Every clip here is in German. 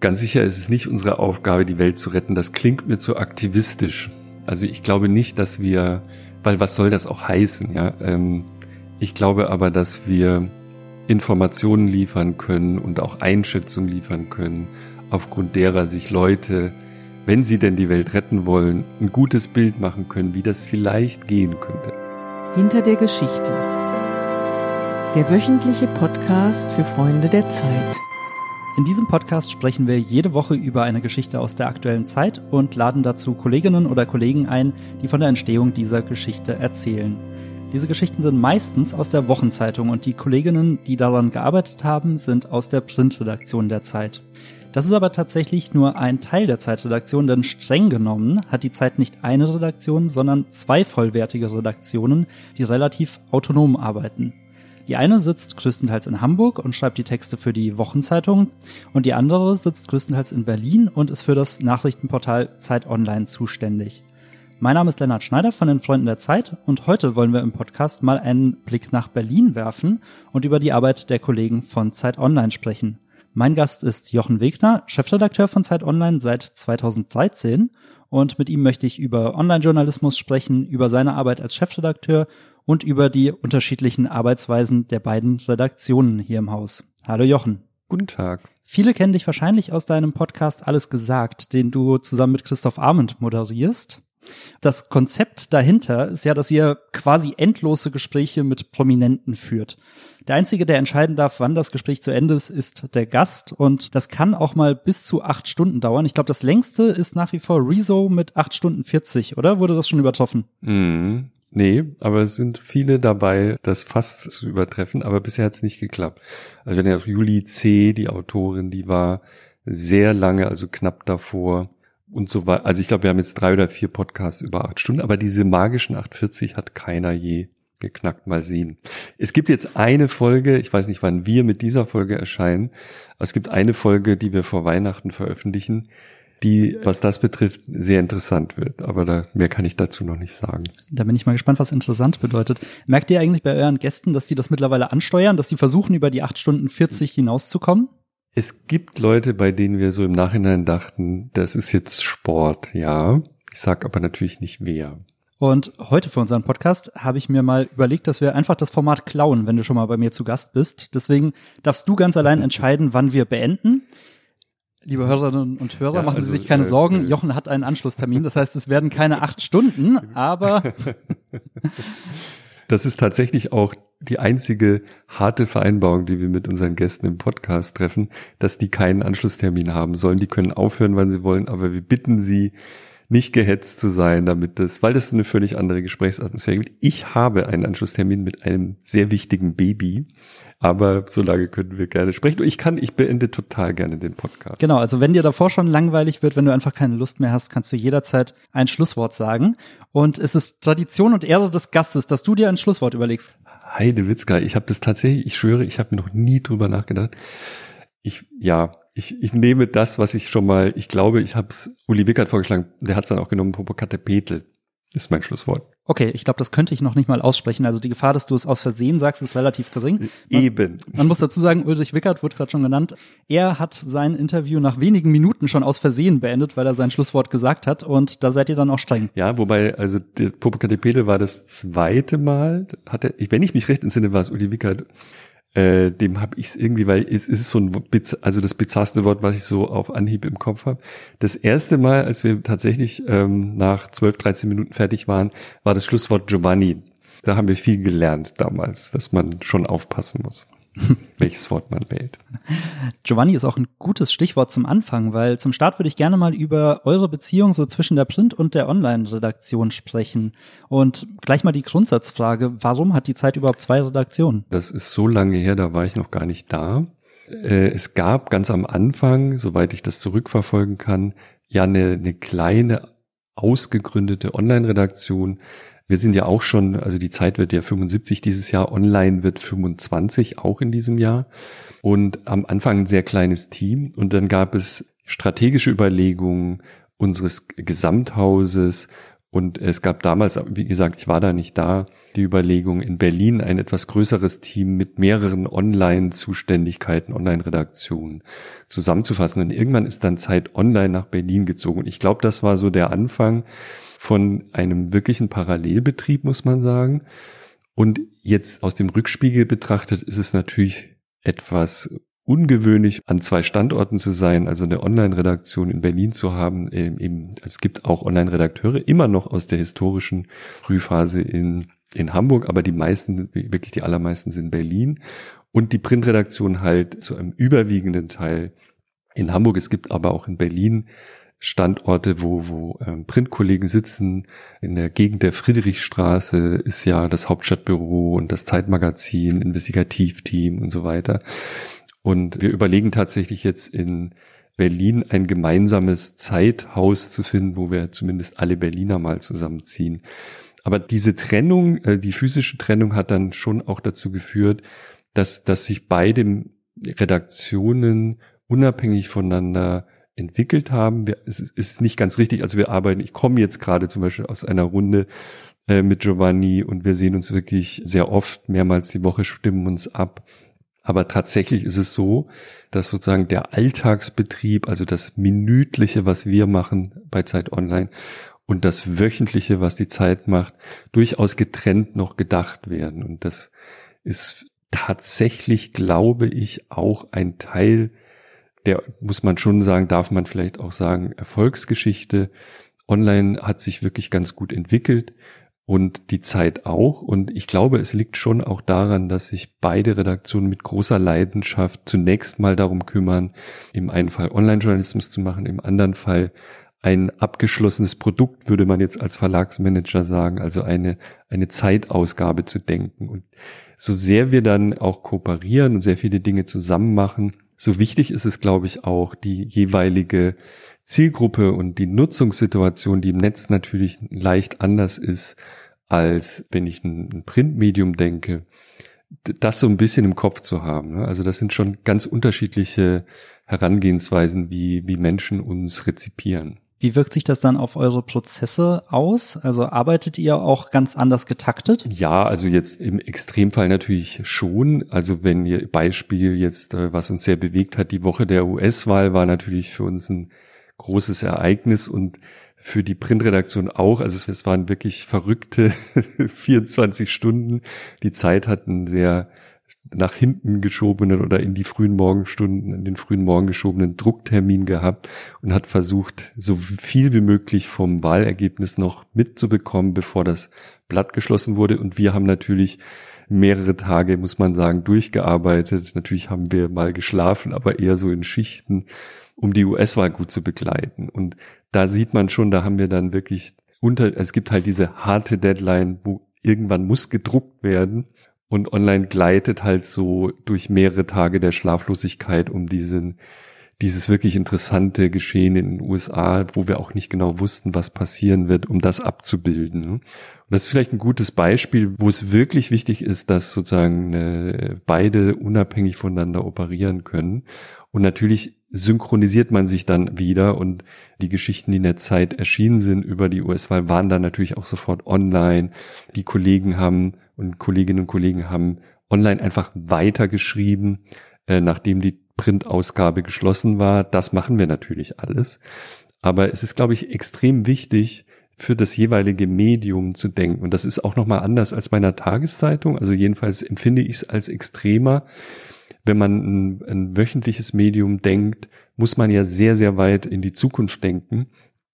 Ganz sicher ist es nicht unsere Aufgabe, die Welt zu retten. Das klingt mir zu aktivistisch. Also ich glaube nicht, dass wir, weil was soll das auch heißen, ja? Ähm, ich glaube aber, dass wir Informationen liefern können und auch Einschätzungen liefern können, aufgrund derer sich Leute, wenn sie denn die Welt retten wollen, ein gutes Bild machen können, wie das vielleicht gehen könnte. Hinter der Geschichte. Der wöchentliche Podcast für Freunde der Zeit. In diesem Podcast sprechen wir jede Woche über eine Geschichte aus der aktuellen Zeit und laden dazu Kolleginnen oder Kollegen ein, die von der Entstehung dieser Geschichte erzählen. Diese Geschichten sind meistens aus der Wochenzeitung und die Kolleginnen, die daran gearbeitet haben, sind aus der Printredaktion der Zeit. Das ist aber tatsächlich nur ein Teil der Zeitredaktion, denn streng genommen hat die Zeit nicht eine Redaktion, sondern zwei vollwertige Redaktionen, die relativ autonom arbeiten. Die eine sitzt größtenteils in Hamburg und schreibt die Texte für die Wochenzeitung und die andere sitzt größtenteils in Berlin und ist für das Nachrichtenportal Zeit Online zuständig. Mein Name ist Lennart Schneider von den Freunden der Zeit und heute wollen wir im Podcast mal einen Blick nach Berlin werfen und über die Arbeit der Kollegen von Zeit Online sprechen. Mein Gast ist Jochen Wegner, Chefredakteur von Zeit Online seit 2013 und mit ihm möchte ich über Online-Journalismus sprechen, über seine Arbeit als Chefredakteur und über die unterschiedlichen Arbeitsweisen der beiden Redaktionen hier im Haus. Hallo Jochen. Guten Tag. Viele kennen dich wahrscheinlich aus deinem Podcast Alles gesagt, den du zusammen mit Christoph Arment moderierst. Das Konzept dahinter ist ja, dass ihr quasi endlose Gespräche mit Prominenten führt. Der Einzige, der entscheiden darf, wann das Gespräch zu Ende ist, ist der Gast. Und das kann auch mal bis zu acht Stunden dauern. Ich glaube, das längste ist nach wie vor Rezo mit acht Stunden 40, oder? Wurde das schon übertroffen? Mhm. Nee, aber es sind viele dabei, das fast zu übertreffen, aber bisher hat es nicht geklappt. Also wenn ihr auf Juli C., die Autorin, die war sehr lange, also knapp davor, und so weiter. Also ich glaube, wir haben jetzt drei oder vier Podcasts über acht Stunden, aber diese magischen 840 hat keiner je geknackt. Mal sehen. Es gibt jetzt eine Folge, ich weiß nicht, wann wir mit dieser Folge erscheinen, aber es gibt eine Folge, die wir vor Weihnachten veröffentlichen, die, was das betrifft, sehr interessant wird. Aber da, mehr kann ich dazu noch nicht sagen. Da bin ich mal gespannt, was interessant bedeutet. Merkt ihr eigentlich bei euren Gästen, dass die das mittlerweile ansteuern, dass sie versuchen, über die acht Stunden 40 hinauszukommen? Es gibt Leute, bei denen wir so im Nachhinein dachten, das ist jetzt Sport, ja. Ich sag aber natürlich nicht wer. Und heute für unseren Podcast habe ich mir mal überlegt, dass wir einfach das Format klauen, wenn du schon mal bei mir zu Gast bist. Deswegen darfst du ganz allein entscheiden, wann wir beenden. Liebe Hörerinnen und Hörer, ja, machen Sie also, sich keine äh, Sorgen. Äh, Jochen hat einen Anschlusstermin. Das heißt, es werden keine acht Stunden, aber Das ist tatsächlich auch die einzige harte Vereinbarung, die wir mit unseren Gästen im Podcast treffen, dass die keinen Anschlusstermin haben sollen. Die können aufhören, wann sie wollen, aber wir bitten sie, nicht gehetzt zu sein, damit das, weil das eine völlig andere Gesprächsatmosphäre gibt. Ich habe einen Anschlusstermin mit einem sehr wichtigen Baby. Aber so lange können wir gerne sprechen. Und ich kann, ich beende total gerne den Podcast. Genau, also wenn dir davor schon langweilig wird, wenn du einfach keine Lust mehr hast, kannst du jederzeit ein Schlusswort sagen. Und es ist Tradition und Ehre des Gastes, dass du dir ein Schlusswort überlegst. Heide Witzka, ich habe das tatsächlich, ich schwöre, ich habe noch nie drüber nachgedacht. Ich, ja, ich, ich nehme das, was ich schon mal, ich glaube, ich habe es Uli Wickert vorgeschlagen, der hat es dann auch genommen, Popokate Petel ist mein Schlusswort. Okay, ich glaube, das könnte ich noch nicht mal aussprechen. Also die Gefahr, dass du es aus Versehen sagst, ist relativ gering. Man, Eben. Man muss dazu sagen, Ulrich Wickert wurde gerade schon genannt. Er hat sein Interview nach wenigen Minuten schon aus Versehen beendet, weil er sein Schlusswort gesagt hat. Und da seid ihr dann auch streng. Ja, wobei, also Popokatepede war das zweite Mal. Hat er, wenn ich mich recht entsinne, war es Uli Wickert äh, dem habe ich es irgendwie, weil es ist so ein, also das bizarrste Wort, was ich so auf Anhieb im Kopf habe. Das erste Mal, als wir tatsächlich ähm, nach 12, 13 Minuten fertig waren, war das Schlusswort Giovanni. Da haben wir viel gelernt damals, dass man schon aufpassen muss. welches Wort man wählt. Giovanni ist auch ein gutes Stichwort zum Anfang, weil zum Start würde ich gerne mal über eure Beziehung so zwischen der Print- und der Online-Redaktion sprechen. Und gleich mal die Grundsatzfrage, warum hat die Zeit überhaupt zwei Redaktionen? Das ist so lange her, da war ich noch gar nicht da. Äh, es gab ganz am Anfang, soweit ich das zurückverfolgen kann, ja eine, eine kleine ausgegründete Online-Redaktion, wir sind ja auch schon, also die Zeit wird ja 75 dieses Jahr, online wird 25 auch in diesem Jahr. Und am Anfang ein sehr kleines Team. Und dann gab es strategische Überlegungen unseres Gesamthauses Und es gab damals, wie gesagt, ich war da nicht da, die Überlegung, in Berlin ein etwas größeres Team mit mehreren Online-Zuständigkeiten, Online-Redaktionen zusammenzufassen. Und irgendwann ist dann Zeit Online nach Berlin gezogen. Und ich glaube, das war so der Anfang von einem wirklichen Parallelbetrieb, muss man sagen. Und jetzt aus dem Rückspiegel betrachtet ist es natürlich etwas ungewöhnlich, an zwei Standorten zu sein, also eine Online-Redaktion in Berlin zu haben. Eben, es gibt auch Online-Redakteure immer noch aus der historischen Frühphase in, in Hamburg, aber die meisten, wirklich die allermeisten sind Berlin. Und die Printredaktion halt zu einem überwiegenden Teil in Hamburg. Es gibt aber auch in Berlin Standorte, wo, wo ähm, Printkollegen sitzen. In der Gegend der Friedrichstraße ist ja das Hauptstadtbüro und das Zeitmagazin, Investigativteam und so weiter. Und wir überlegen tatsächlich jetzt in Berlin ein gemeinsames Zeithaus zu finden, wo wir zumindest alle Berliner mal zusammenziehen. Aber diese Trennung, äh, die physische Trennung hat dann schon auch dazu geführt, dass, dass sich beide Redaktionen unabhängig voneinander entwickelt haben. Wir, es ist nicht ganz richtig. Also wir arbeiten, ich komme jetzt gerade zum Beispiel aus einer Runde äh, mit Giovanni und wir sehen uns wirklich sehr oft, mehrmals die Woche stimmen uns ab aber tatsächlich ist es so, dass sozusagen der Alltagsbetrieb, also das Minütliche, was wir machen bei Zeit Online und das Wöchentliche, was die Zeit macht, durchaus getrennt noch gedacht werden. Und das ist tatsächlich, glaube ich, auch ein Teil der, muss man schon sagen, darf man vielleicht auch sagen, Erfolgsgeschichte. Online hat sich wirklich ganz gut entwickelt und die Zeit auch. Und ich glaube, es liegt schon auch daran, dass sich beide Redaktionen mit großer Leidenschaft zunächst mal darum kümmern, im einen Fall Online-Journalismus zu machen, im anderen Fall ein abgeschlossenes Produkt, würde man jetzt als Verlagsmanager sagen, also eine, eine Zeitausgabe zu denken. Und so sehr wir dann auch kooperieren und sehr viele Dinge zusammen machen, so wichtig ist es, glaube ich, auch, die jeweilige Zielgruppe und die Nutzungssituation, die im Netz natürlich leicht anders ist, als wenn ich ein Printmedium denke, das so ein bisschen im Kopf zu haben. Ne? Also das sind schon ganz unterschiedliche Herangehensweisen, wie, wie Menschen uns rezipieren. Wie wirkt sich das dann auf eure Prozesse aus? Also arbeitet ihr auch ganz anders getaktet? Ja, also jetzt im Extremfall natürlich schon. Also wenn ihr Beispiel jetzt, äh, was uns sehr bewegt hat, die Woche der US-Wahl war natürlich für uns ein großes Ereignis und für die Printredaktion auch. Also es, waren wirklich verrückte 24 Stunden. Die Zeit hat einen sehr nach hinten geschobenen oder in die frühen Morgenstunden, in den frühen Morgen geschobenen Drucktermin gehabt und hat versucht, so viel wie möglich vom Wahlergebnis noch mitzubekommen, bevor das Blatt geschlossen wurde. Und wir haben natürlich mehrere Tage, muss man sagen, durchgearbeitet. Natürlich haben wir mal geschlafen, aber eher so in Schichten um die US-Wahl gut zu begleiten. Und da sieht man schon, da haben wir dann wirklich unter, es gibt halt diese harte Deadline, wo irgendwann muss gedruckt werden und online gleitet halt so durch mehrere Tage der Schlaflosigkeit um diesen, dieses wirklich interessante Geschehen in den USA, wo wir auch nicht genau wussten, was passieren wird, um das abzubilden. Und das ist vielleicht ein gutes Beispiel, wo es wirklich wichtig ist, dass sozusagen äh, beide unabhängig voneinander operieren können. Und natürlich synchronisiert man sich dann wieder und die Geschichten, die in der Zeit erschienen sind über die US-Wahl, waren dann natürlich auch sofort online. Die Kollegen haben und Kolleginnen und Kollegen haben online einfach weitergeschrieben, äh, nachdem die Printausgabe geschlossen war. Das machen wir natürlich alles. Aber es ist, glaube ich, extrem wichtig, für das jeweilige Medium zu denken. Und das ist auch nochmal anders als bei einer Tageszeitung. Also jedenfalls empfinde ich es als extremer, wenn man ein, ein wöchentliches Medium denkt, muss man ja sehr, sehr weit in die Zukunft denken,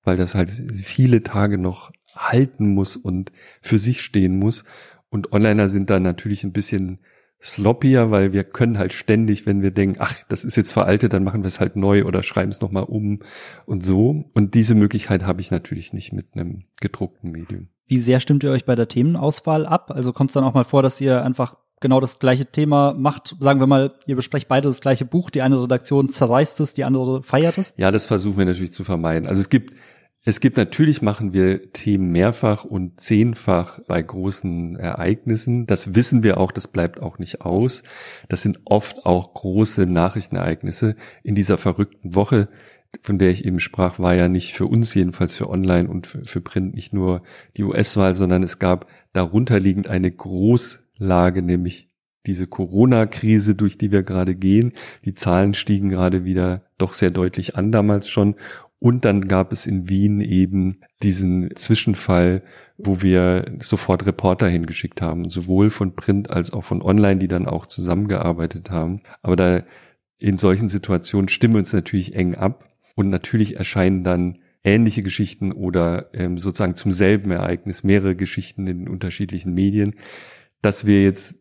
weil das halt viele Tage noch halten muss und für sich stehen muss. Und Onliner sind da natürlich ein bisschen sloppier, weil wir können halt ständig, wenn wir denken, ach, das ist jetzt veraltet, dann machen wir es halt neu oder schreiben es nochmal um und so. Und diese Möglichkeit habe ich natürlich nicht mit einem gedruckten Medium. Wie sehr stimmt ihr euch bei der Themenauswahl ab? Also kommt es dann auch mal vor, dass ihr einfach genau das gleiche Thema macht. Sagen wir mal, ihr besprecht beide das gleiche Buch, die eine Redaktion zerreißt es, die andere feiert es. Ja, das versuchen wir natürlich zu vermeiden. Also es gibt es gibt natürlich machen wir Themen mehrfach und zehnfach bei großen Ereignissen. Das wissen wir auch, das bleibt auch nicht aus. Das sind oft auch große Nachrichtenereignisse. In dieser verrückten Woche von der ich eben sprach, war ja nicht für uns jedenfalls für Online und für, für Print nicht nur die US-Wahl, sondern es gab darunterliegend eine Großlage, nämlich diese Corona-Krise, durch die wir gerade gehen. Die Zahlen stiegen gerade wieder doch sehr deutlich an damals schon. Und dann gab es in Wien eben diesen Zwischenfall, wo wir sofort Reporter hingeschickt haben, sowohl von Print als auch von Online, die dann auch zusammengearbeitet haben. Aber da in solchen Situationen stimmen wir uns natürlich eng ab und natürlich erscheinen dann ähnliche Geschichten oder ähm, sozusagen zum selben Ereignis mehrere Geschichten in unterschiedlichen Medien. Dass wir jetzt,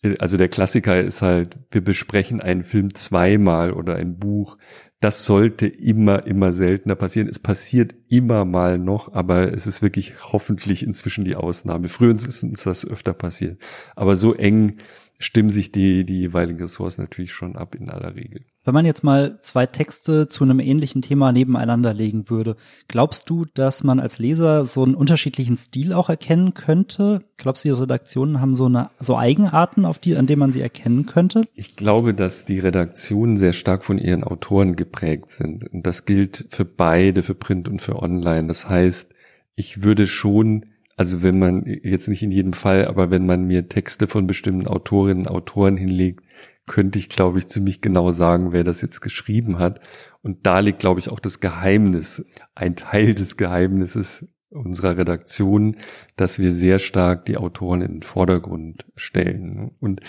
äh, also der Klassiker ist halt, wir besprechen einen Film zweimal oder ein Buch das sollte immer, immer seltener passieren. Es passiert immer mal noch, aber es ist wirklich hoffentlich inzwischen die Ausnahme. Früher ist uns das öfter passiert. Aber so eng stimmen sich die, die jeweiligen Ressorts natürlich schon ab in aller Regel. Wenn man jetzt mal zwei Texte zu einem ähnlichen Thema nebeneinander legen würde, glaubst du, dass man als Leser so einen unterschiedlichen Stil auch erkennen könnte? Glaubst du, die Redaktionen haben so eine, so Eigenarten, auf die, an denen man sie erkennen könnte? Ich glaube, dass die Redaktionen sehr stark von ihren Autoren geprägt sind. Und das gilt für beide, für Print und für Online. Das heißt, ich würde schon also wenn man jetzt nicht in jedem Fall, aber wenn man mir Texte von bestimmten Autorinnen, Autoren hinlegt, könnte ich, glaube ich, ziemlich genau sagen, wer das jetzt geschrieben hat. Und da liegt, glaube ich, auch das Geheimnis, ein Teil des Geheimnisses unserer Redaktion, dass wir sehr stark die Autoren in den Vordergrund stellen. Und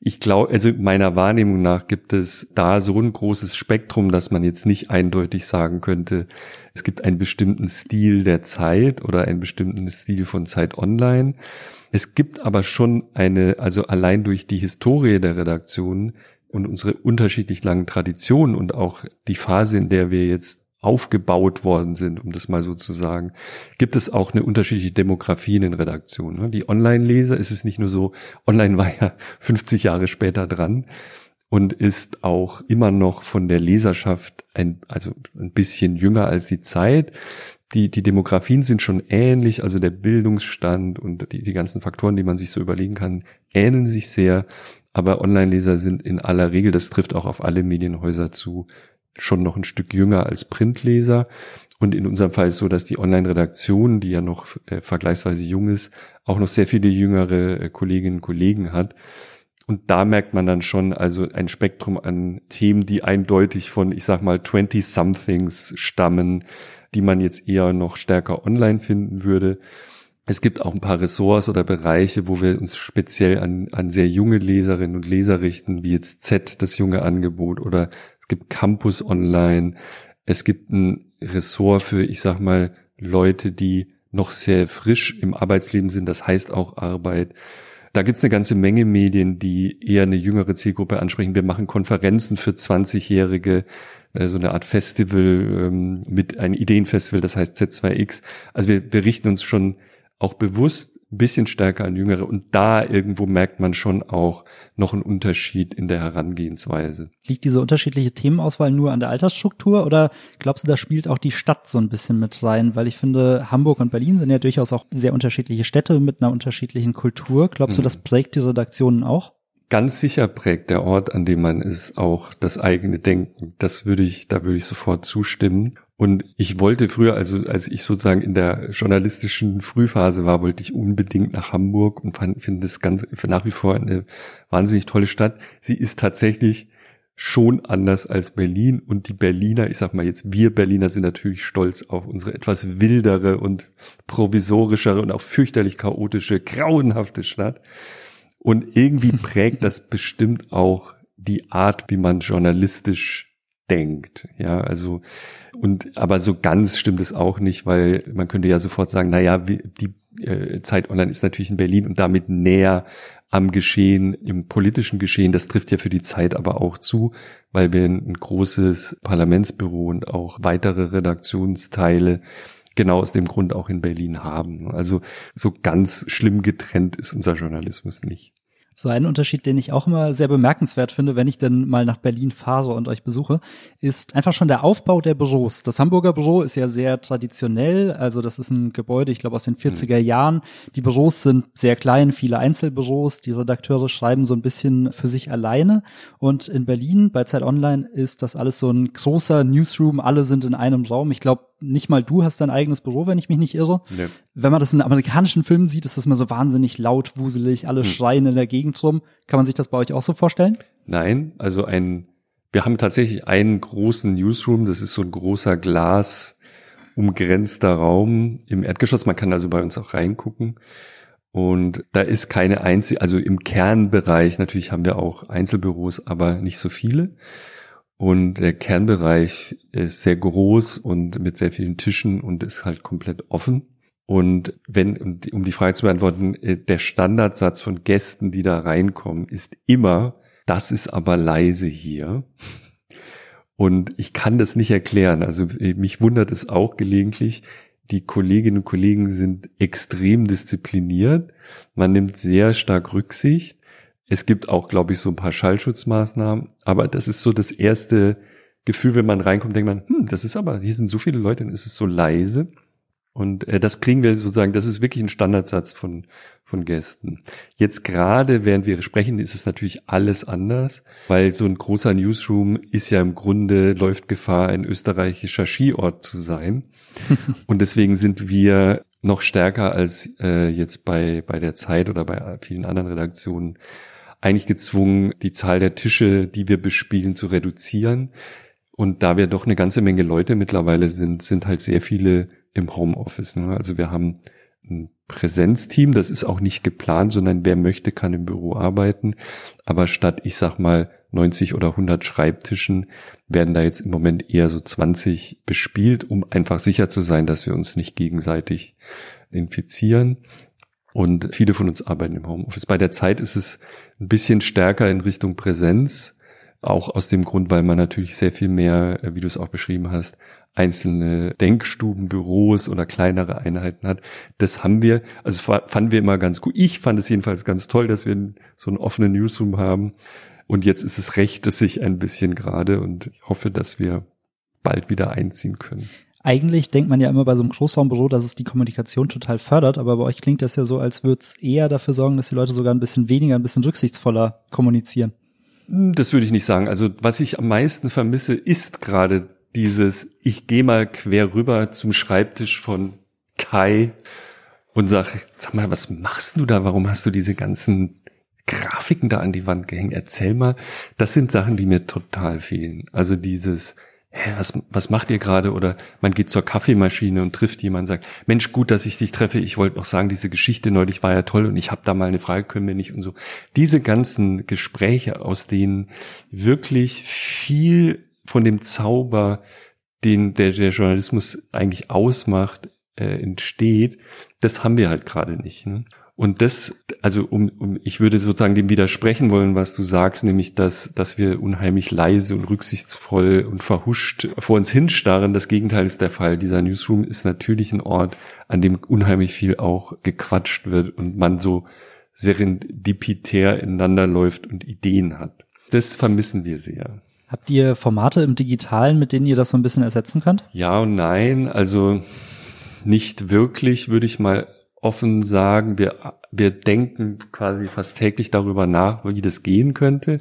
ich glaube, also meiner Wahrnehmung nach gibt es da so ein großes Spektrum, dass man jetzt nicht eindeutig sagen könnte, es gibt einen bestimmten Stil der Zeit oder einen bestimmten Stil von Zeit Online. Es gibt aber schon eine, also allein durch die Historie der Redaktion und unsere unterschiedlich langen Traditionen und auch die Phase, in der wir jetzt aufgebaut worden sind, um das mal so zu sagen, gibt es auch eine unterschiedliche Demografie in den Redaktionen. Ne? Die Online-Leser ist es nicht nur so, Online war ja 50 Jahre später dran und ist auch immer noch von der Leserschaft ein, also ein bisschen jünger als die Zeit. Die, die Demografien sind schon ähnlich, also der Bildungsstand und die, die ganzen Faktoren, die man sich so überlegen kann, ähneln sich sehr. Aber Online-Leser sind in aller Regel, das trifft auch auf alle Medienhäuser zu, schon noch ein Stück jünger als Printleser. Und in unserem Fall ist es so, dass die Online-Redaktion, die ja noch äh, vergleichsweise jung ist, auch noch sehr viele jüngere äh, Kolleginnen und Kollegen hat. Und da merkt man dann schon also ein Spektrum an Themen, die eindeutig von, ich sag mal, 20-somethings stammen, die man jetzt eher noch stärker online finden würde. Es gibt auch ein paar Ressorts oder Bereiche, wo wir uns speziell an, an sehr junge Leserinnen und Leser richten, wie jetzt Z, das junge Angebot, oder gibt Campus Online. Es gibt ein Ressort für, ich sag mal, Leute, die noch sehr frisch im Arbeitsleben sind, das heißt auch Arbeit. Da gibt's eine ganze Menge Medien, die eher eine jüngere Zielgruppe ansprechen. Wir machen Konferenzen für 20-Jährige, äh, so eine Art Festival ähm, mit einem Ideenfestival, das heißt Z2X. Also wir, wir richten uns schon auch bewusst ein bisschen stärker an Jüngere. Und da irgendwo merkt man schon auch noch einen Unterschied in der Herangehensweise. Liegt diese unterschiedliche Themenauswahl nur an der Altersstruktur oder glaubst du, da spielt auch die Stadt so ein bisschen mit rein? Weil ich finde, Hamburg und Berlin sind ja durchaus auch sehr unterschiedliche Städte mit einer unterschiedlichen Kultur. Glaubst mhm. du, das prägt die Redaktionen auch? Ganz sicher prägt der Ort, an dem man ist, auch das eigene Denken. Das würde ich, da würde ich sofort zustimmen. Und ich wollte früher, also als ich sozusagen in der journalistischen Frühphase war, wollte ich unbedingt nach Hamburg und finde es ganz nach wie vor eine wahnsinnig tolle Stadt. Sie ist tatsächlich schon anders als Berlin und die Berliner, ich sag mal jetzt, wir Berliner sind natürlich stolz auf unsere etwas wildere und provisorischere und auch fürchterlich chaotische, grauenhafte Stadt. Und irgendwie prägt das bestimmt auch die Art, wie man journalistisch denkt. Ja, also und aber so ganz stimmt es auch nicht, weil man könnte ja sofort sagen, na ja, die äh, Zeit Online ist natürlich in Berlin und damit näher am Geschehen, im politischen Geschehen. Das trifft ja für die Zeit aber auch zu, weil wir ein großes Parlamentsbüro und auch weitere Redaktionsteile genau aus dem Grund auch in Berlin haben. Also so ganz schlimm getrennt ist unser Journalismus nicht. So ein Unterschied, den ich auch immer sehr bemerkenswert finde, wenn ich denn mal nach Berlin fahre und euch besuche, ist einfach schon der Aufbau der Büros. Das Hamburger Büro ist ja sehr traditionell, also das ist ein Gebäude, ich glaube aus den 40er mhm. Jahren. Die Büros sind sehr klein, viele Einzelbüros, die Redakteure schreiben so ein bisschen für sich alleine und in Berlin bei Zeit Online ist das alles so ein großer Newsroom, alle sind in einem Raum. Ich glaube, nicht mal du hast dein eigenes Büro, wenn ich mich nicht irre. Nee. Wenn man das in amerikanischen Filmen sieht, ist das immer so wahnsinnig laut, wuselig, alle hm. schreien in der Gegend rum. Kann man sich das bei euch auch so vorstellen? Nein, also ein, wir haben tatsächlich einen großen Newsroom, das ist so ein großer Glas umgrenzter Raum im Erdgeschoss. Man kann also bei uns auch reingucken. Und da ist keine einzige, also im Kernbereich, natürlich haben wir auch Einzelbüros, aber nicht so viele. Und der Kernbereich ist sehr groß und mit sehr vielen Tischen und ist halt komplett offen. Und wenn, um die Frage zu beantworten, äh, der Standardsatz von Gästen, die da reinkommen, ist immer, das ist aber leise hier. Und ich kann das nicht erklären. Also äh, mich wundert es auch gelegentlich. Die Kolleginnen und Kollegen sind extrem diszipliniert. Man nimmt sehr stark Rücksicht. Es gibt auch, glaube ich, so ein paar Schallschutzmaßnahmen, aber das ist so das erste Gefühl, wenn man reinkommt, denkt man, hm, das ist aber, hier sind so viele Leute und es ist so leise. Und äh, das kriegen wir sozusagen, das ist wirklich ein Standardsatz von, von Gästen. Jetzt gerade, während wir sprechen, ist es natürlich alles anders, weil so ein großer Newsroom ist ja im Grunde, läuft Gefahr, ein österreichischer Skiort zu sein. und deswegen sind wir noch stärker als äh, jetzt bei, bei der Zeit oder bei vielen anderen Redaktionen eigentlich gezwungen, die Zahl der Tische, die wir bespielen, zu reduzieren. Und da wir doch eine ganze Menge Leute mittlerweile sind, sind halt sehr viele im Homeoffice. Ne? Also wir haben ein Präsenzteam, das ist auch nicht geplant, sondern wer möchte, kann im Büro arbeiten. Aber statt, ich sag mal, 90 oder 100 Schreibtischen werden da jetzt im Moment eher so 20 bespielt, um einfach sicher zu sein, dass wir uns nicht gegenseitig infizieren. Und viele von uns arbeiten im Homeoffice. Bei der Zeit ist es ein bisschen stärker in Richtung Präsenz. Auch aus dem Grund, weil man natürlich sehr viel mehr, äh, wie du es auch beschrieben hast, einzelne Denkstuben, Büros oder kleinere Einheiten hat. Das haben wir, also fanden wir immer ganz gut. Ich fand es jedenfalls ganz toll, dass wir so einen offenen Newsroom haben. Und jetzt ist es recht, dass sich ein bisschen gerade und ich hoffe, dass wir bald wieder einziehen können. Eigentlich denkt man ja immer bei so einem Großraumbüro, dass es die Kommunikation total fördert, aber bei euch klingt das ja so, als würde es eher dafür sorgen, dass die Leute sogar ein bisschen weniger, ein bisschen rücksichtsvoller kommunizieren. Hm, das würde ich nicht sagen. Also was ich am meisten vermisse, ist gerade dieses, ich gehe mal quer rüber zum Schreibtisch von Kai und sag, sag mal, was machst du da? Warum hast du diese ganzen Grafiken da an die Wand gehängt? Erzähl mal. Das sind Sachen, die mir total fehlen. Also dieses, hä, was, was macht ihr gerade? Oder man geht zur Kaffeemaschine und trifft jemanden und sagt, Mensch, gut, dass ich dich treffe. Ich wollte noch sagen, diese Geschichte neulich war ja toll und ich habe da mal eine Frage, können wir nicht und so. Diese ganzen Gespräche, aus denen wirklich viel von dem Zauber, den der, der Journalismus eigentlich ausmacht, äh, entsteht, das haben wir halt gerade nicht. Ne? Und das, also um, um, ich würde sozusagen dem widersprechen wollen, was du sagst, nämlich dass, dass wir unheimlich leise und rücksichtsvoll und verhuscht vor uns hinstarren. Das Gegenteil ist der Fall. Dieser Newsroom ist natürlich ein Ort, an dem unheimlich viel auch gequatscht wird und man so serendipitär ineinander läuft und Ideen hat. Das vermissen wir sehr. Habt ihr Formate im Digitalen, mit denen ihr das so ein bisschen ersetzen könnt? Ja und nein. Also nicht wirklich, würde ich mal offen sagen, wir, wir denken quasi fast täglich darüber nach, wie das gehen könnte.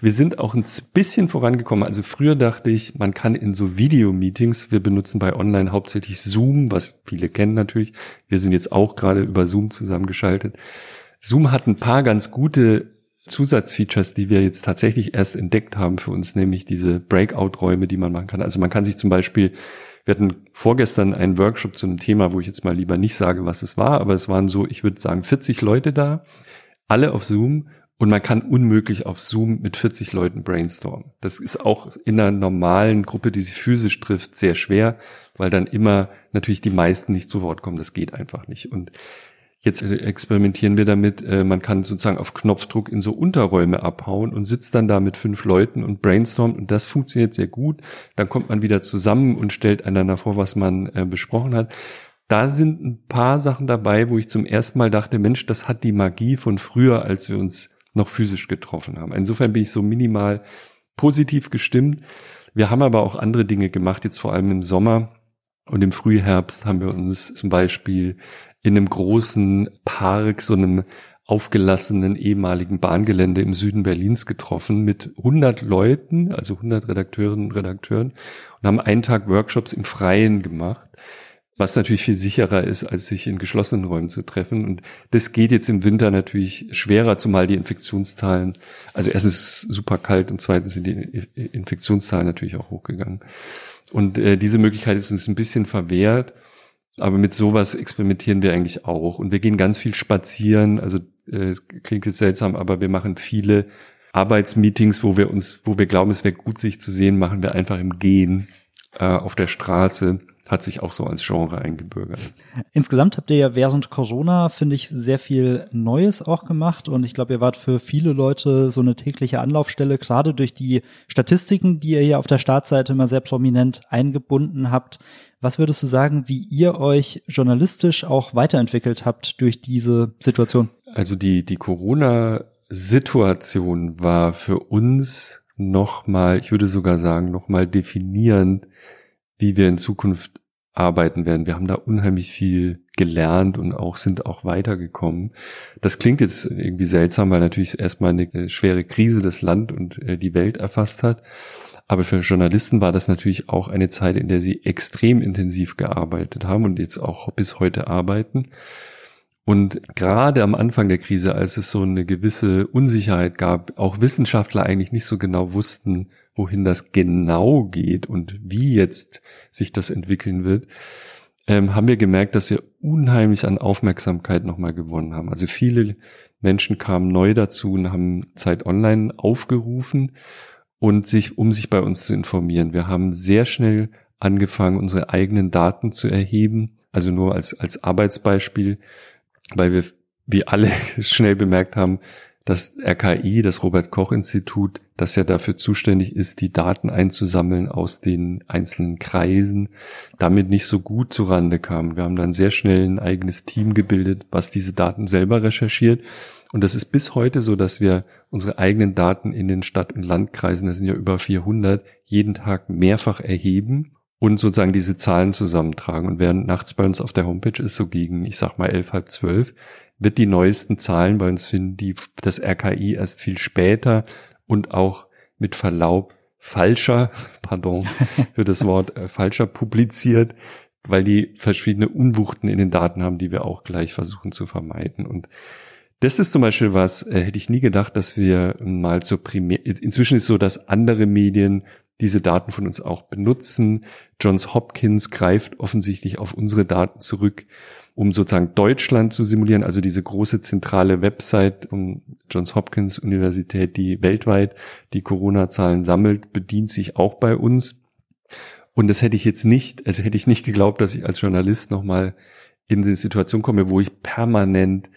Wir sind auch ein bisschen vorangekommen. Also früher dachte ich, man kann in so Videomeetings, wir benutzen bei Online hauptsächlich Zoom, was viele kennen natürlich. Wir sind jetzt auch gerade über Zoom zusammengeschaltet. Zoom hat ein paar ganz gute Zusatzfeatures, die wir jetzt tatsächlich erst entdeckt haben für uns, nämlich diese Breakout-Räume, die man machen kann. Also man kann sich zum Beispiel wir hatten vorgestern einen Workshop zu einem Thema, wo ich jetzt mal lieber nicht sage, was es war, aber es waren so, ich würde sagen, 40 Leute da, alle auf Zoom und man kann unmöglich auf Zoom mit 40 Leuten brainstormen. Das ist auch in einer normalen Gruppe, die sich physisch trifft, sehr schwer, weil dann immer natürlich die meisten nicht zu Wort kommen. Das geht einfach nicht. Und Jetzt äh, experimentieren wir damit, äh, man kann sozusagen auf Knopfdruck in so Unterräume abhauen und sitzt dann da mit fünf Leuten und brainstormt und das funktioniert sehr gut. Dann kommt man wieder zusammen und stellt einander vor, was man äh, besprochen hat. Da sind ein paar Sachen dabei, wo ich zum ersten Mal dachte, Mensch, das hat die Magie von früher, als wir uns noch physisch getroffen haben. Insofern bin ich so minimal positiv gestimmt. Wir haben aber auch andere Dinge gemacht, jetzt vor allem im Sommer und im Frühherbst haben wir uns zum Beispiel in einem großen Park, so einem aufgelassenen ehemaligen Bahngelände im Süden Berlins getroffen mit 100 Leuten, also 100 Redakteurinnen und Redakteuren und haben einen Tag Workshops im Freien gemacht was natürlich viel sicherer ist, als sich in geschlossenen Räumen zu treffen. Und das geht jetzt im Winter natürlich schwerer, zumal die Infektionszahlen, also erstens super kalt und zweitens sind die Infektionszahlen natürlich auch hochgegangen. Und äh, diese Möglichkeit ist uns ein bisschen verwehrt. Aber mit sowas experimentieren wir eigentlich auch. Und wir gehen ganz viel spazieren. Also äh, klingt jetzt seltsam, aber wir machen viele Arbeitsmeetings, wo wir uns, wo wir glauben, es wäre gut, sich zu sehen, machen wir einfach im Gehen äh, auf der Straße hat sich auch so als Genre eingebürgert. Insgesamt habt ihr ja während Corona, finde ich, sehr viel Neues auch gemacht und ich glaube, ihr wart für viele Leute so eine tägliche Anlaufstelle, gerade durch die Statistiken, die ihr hier auf der Startseite immer sehr prominent eingebunden habt. Was würdest du sagen, wie ihr euch journalistisch auch weiterentwickelt habt durch diese Situation? Also die, die Corona-Situation war für uns nochmal, ich würde sogar sagen, nochmal definierend, wie wir in Zukunft arbeiten werden. Wir haben da unheimlich viel gelernt und auch sind auch weitergekommen. Das klingt jetzt irgendwie seltsam, weil natürlich erstmal eine schwere Krise das Land und äh, die Welt erfasst hat. Aber für Journalisten war das natürlich auch eine Zeit, in der sie extrem intensiv gearbeitet haben und jetzt auch bis heute arbeiten. Und gerade am Anfang der Krise, als es so eine gewisse Unsicherheit gab, auch Wissenschaftler eigentlich nicht so genau wussten, wohin das genau geht und wie jetzt sich das entwickeln wird, ähm, haben wir gemerkt, dass wir unheimlich an Aufmerksamkeit nochmal gewonnen haben. Also viele Menschen kamen neu dazu und haben Zeit Online aufgerufen und sich, um sich bei uns zu informieren. Wir haben sehr schnell angefangen, unsere eigenen Daten zu erheben. Also nur als, als Arbeitsbeispiel, weil wir, wie alle schnell bemerkt haben, das RKI, das Robert Koch Institut, das ja dafür zuständig ist, die Daten einzusammeln aus den einzelnen Kreisen, damit nicht so gut zurande kam. Wir haben dann sehr schnell ein eigenes Team gebildet, was diese Daten selber recherchiert. Und das ist bis heute so, dass wir unsere eigenen Daten in den Stadt- und Landkreisen, das sind ja über 400, jeden Tag mehrfach erheben und sozusagen diese Zahlen zusammentragen. Und während nachts bei uns auf der Homepage ist, so gegen, ich sag mal, elf, halb zwölf, wird die neuesten Zahlen bei uns finden, die das RKI erst viel später und auch mit Verlaub falscher, pardon für das Wort äh, falscher publiziert, weil die verschiedene Unwuchten in den Daten haben, die wir auch gleich versuchen zu vermeiden. Und das ist zum Beispiel was, äh, hätte ich nie gedacht, dass wir mal zur Primär, inzwischen ist so, dass andere Medien diese Daten von uns auch benutzen. Johns Hopkins greift offensichtlich auf unsere Daten zurück um sozusagen Deutschland zu simulieren, also diese große zentrale Website um Johns Hopkins Universität, die weltweit die Corona-Zahlen sammelt, bedient sich auch bei uns. Und das hätte ich jetzt nicht, also hätte ich nicht geglaubt, dass ich als Journalist nochmal in die Situation komme, wo ich permanent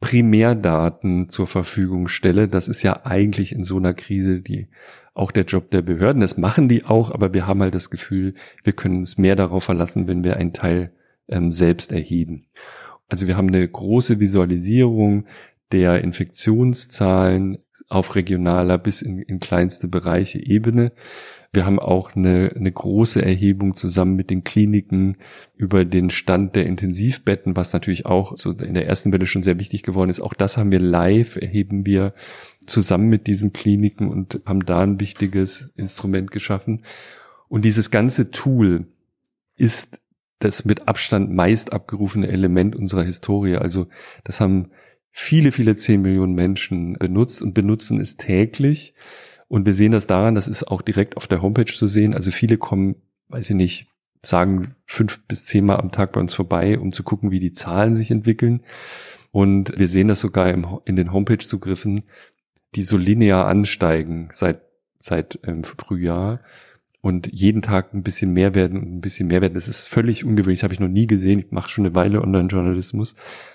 Primärdaten zur Verfügung stelle. Das ist ja eigentlich in so einer Krise die auch der Job der Behörden. Das machen die auch, aber wir haben halt das Gefühl, wir können uns mehr darauf verlassen, wenn wir einen Teil ähm, selbst erheben. Also wir haben eine große Visualisierung der Infektionszahlen auf regionaler bis in, in kleinste Bereiche Ebene. Wir haben auch eine, eine große Erhebung zusammen mit den Kliniken über den Stand der Intensivbetten, was natürlich auch so in der ersten Welle schon sehr wichtig geworden ist. Auch das haben wir live, erheben wir zusammen mit diesen Kliniken und haben da ein wichtiges Instrument geschaffen. Und dieses ganze Tool ist das mit Abstand meist abgerufene Element unserer Historie. Also das haben viele, viele zehn Millionen Menschen benutzt und benutzen es täglich. Und wir sehen das daran, das ist auch direkt auf der Homepage zu sehen. Also viele kommen, weiß ich nicht, sagen fünf bis zehnmal am Tag bei uns vorbei, um zu gucken, wie die Zahlen sich entwickeln. Und wir sehen das sogar im, in den Homepage-Zugriffen, die so linear ansteigen seit, seit ähm, Frühjahr und jeden Tag ein bisschen mehr werden und ein bisschen mehr werden. Das ist völlig ungewöhnlich, habe ich noch nie gesehen. Ich mache schon eine Weile Online-Journalismus.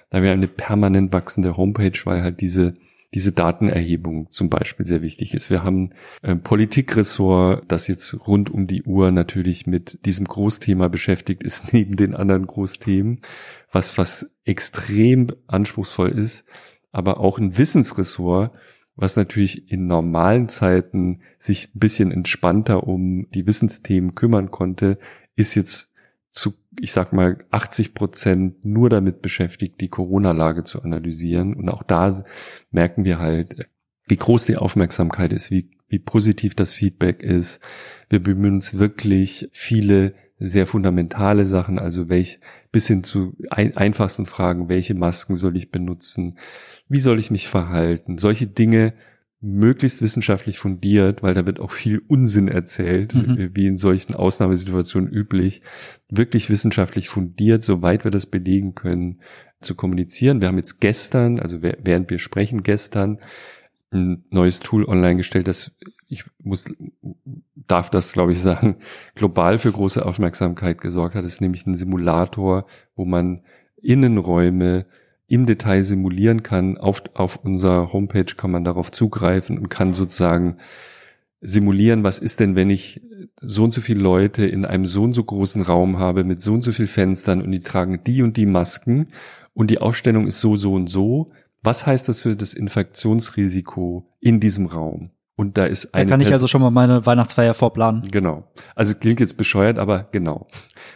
Da wäre eine permanent wachsende Homepage, weil halt diese diese Datenerhebung zum Beispiel sehr wichtig ist. Wir haben ein Politikressort, das jetzt rund um die Uhr natürlich mit diesem Großthema beschäftigt ist, neben den anderen Großthemen, was, was extrem anspruchsvoll ist. aber auch ein Wissensressort, was natürlich in normalen Zeiten sich ein bisschen entspannter um die Wissensthemen kümmern konnte, ist jetzt zu, ich sag mal, 80 Prozent nur damit beschäftigt, die Corona-Lage zu analysieren. Und auch da merken wir halt, wie groß die Aufmerksamkeit ist, wie, wie positiv das Feedback ist. Wir bemühen uns wirklich viele sehr fundamentale Sachen, also welch, bis hin zu ein, einfachsten Fragen, welche Masken soll ich benutzen? Wie soll ich mich verhalten? Solche Dinge möglichst wissenschaftlich fundiert, weil da wird auch viel Unsinn erzählt, mhm. wie in solchen Ausnahmesituationen üblich, wirklich wissenschaftlich fundiert, soweit wir das belegen können, zu kommunizieren. Wir haben jetzt gestern, also während wir sprechen gestern, ein neues Tool online gestellt, das ich muss, darf das glaube ich sagen, global für große Aufmerksamkeit gesorgt hat. Das ist nämlich ein Simulator, wo man Innenräume im Detail simulieren kann. Auf, auf unserer Homepage kann man darauf zugreifen und kann sozusagen simulieren, was ist denn, wenn ich so und so viele Leute in einem so und so großen Raum habe mit so und so viel Fenstern und die tragen die und die Masken und die Aufstellung ist so, so und so. Was heißt das für das Infektionsrisiko in diesem Raum? Und da ist eine. Da kann ich also schon mal meine Weihnachtsfeier vorplanen. Genau. Also klingt jetzt bescheuert, aber genau.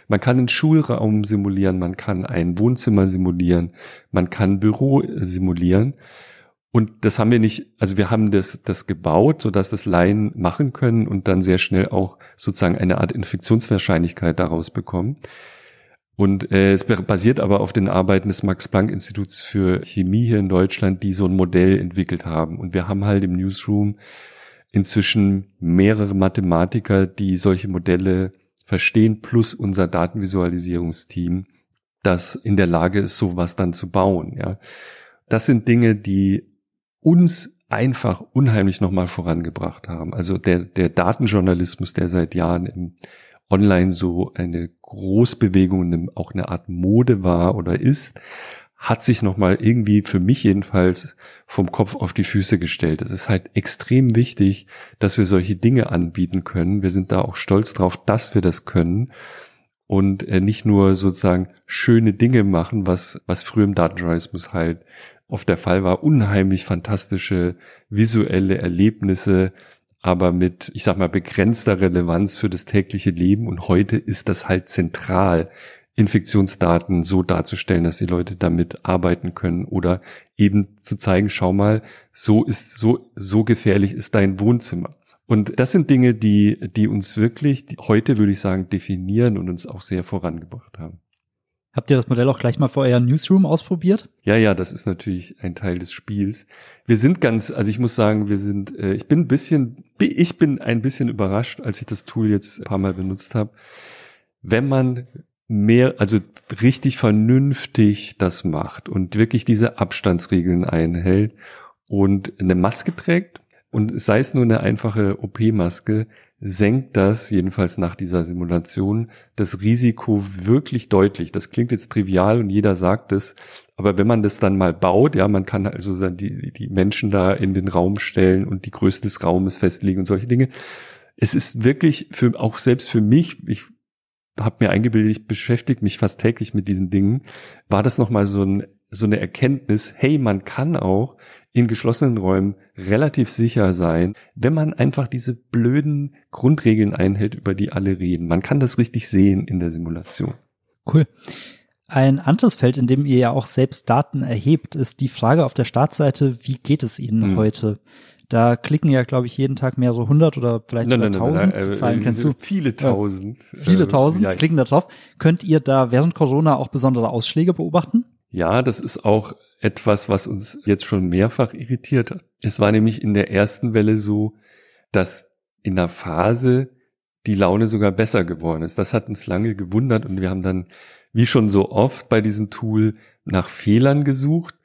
Man kann einen Schulraum simulieren, man kann ein Wohnzimmer simulieren, man kann Büro simulieren. Und das haben wir nicht, also wir haben das, das gebaut, sodass das Laien machen können und dann sehr schnell auch sozusagen eine Art Infektionswahrscheinlichkeit daraus bekommen. Und äh, es basiert aber auf den Arbeiten des Max-Planck-Instituts für Chemie hier in Deutschland, die so ein Modell entwickelt haben. Und wir haben halt im Newsroom inzwischen mehrere Mathematiker, die solche Modelle verstehen, plus unser Datenvisualisierungsteam, das in der Lage ist, sowas dann zu bauen. Ja, das sind Dinge, die uns einfach unheimlich nochmal vorangebracht haben. Also der, der Datenjournalismus, der seit Jahren im online so eine Großbewegung, auch eine Art Mode war oder ist, hat sich nochmal irgendwie für mich jedenfalls vom Kopf auf die Füße gestellt. Es ist halt extrem wichtig, dass wir solche Dinge anbieten können. Wir sind da auch stolz drauf, dass wir das können und äh, nicht nur sozusagen schöne Dinge machen, was, was früher im Datenjournalismus halt oft der Fall war, unheimlich fantastische visuelle Erlebnisse, aber mit, ich sag mal, begrenzter Relevanz für das tägliche Leben. Und heute ist das halt zentral, Infektionsdaten so darzustellen, dass die Leute damit arbeiten können oder eben zu zeigen, schau mal, so ist, so, so gefährlich ist dein Wohnzimmer. Und das sind Dinge, die, die uns wirklich heute, würde ich sagen, definieren und uns auch sehr vorangebracht haben. Habt ihr das Modell auch gleich mal vor euren Newsroom ausprobiert? Ja, ja, das ist natürlich ein Teil des Spiels. Wir sind ganz, also ich muss sagen, wir sind, äh, ich bin ein bisschen, ich bin ein bisschen überrascht, als ich das Tool jetzt ein paar Mal benutzt habe. Wenn man mehr, also richtig vernünftig das macht und wirklich diese Abstandsregeln einhält und eine Maske trägt und sei es nur eine einfache OP-Maske, senkt das, jedenfalls nach dieser Simulation, das Risiko wirklich deutlich. Das klingt jetzt trivial und jeder sagt es, aber wenn man das dann mal baut, ja, man kann also die, die Menschen da in den Raum stellen und die Größe des Raumes festlegen und solche Dinge. Es ist wirklich für, auch selbst für mich, ich habe mir eingebildet, ich beschäftige mich fast täglich mit diesen Dingen, war das nochmal so ein so eine Erkenntnis, hey, man kann auch in geschlossenen Räumen relativ sicher sein, wenn man einfach diese blöden Grundregeln einhält, über die alle reden. Man kann das richtig sehen in der Simulation. Cool. Ein anderes Feld, in dem ihr ja auch selbst Daten erhebt, ist die Frage auf der Startseite, wie geht es Ihnen hm. heute? Da klicken ja, glaube ich, jeden Tag mehr so 100 oder vielleicht sogar 1000. Nein, nein, Zahlen äh, kennst du? Viele tausend. Äh, viele tausend ja, klicken da drauf. Könnt ihr da während Corona auch besondere Ausschläge beobachten? Ja, das ist auch etwas, was uns jetzt schon mehrfach irritiert hat. Es war nämlich in der ersten Welle so, dass in der Phase die Laune sogar besser geworden ist. Das hat uns lange gewundert und wir haben dann, wie schon so oft bei diesem Tool, nach Fehlern gesucht,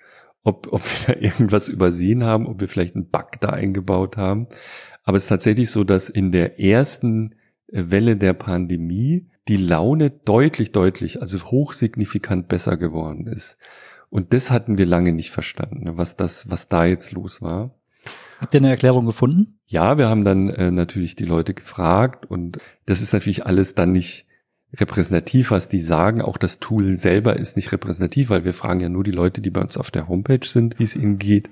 ob, ob wir da irgendwas übersehen haben, ob wir vielleicht einen Bug da eingebaut haben. Aber es ist tatsächlich so, dass in der ersten Welle der Pandemie die Laune deutlich, deutlich, also hochsignifikant besser geworden ist. Und das hatten wir lange nicht verstanden, ne, was das, was da jetzt los war. Habt ihr eine Erklärung gefunden? Ja, wir haben dann äh, natürlich die Leute gefragt und das ist natürlich alles dann nicht repräsentativ, was die sagen. Auch das Tool selber ist nicht repräsentativ, weil wir fragen ja nur die Leute, die bei uns auf der Homepage sind, wie es ihnen geht.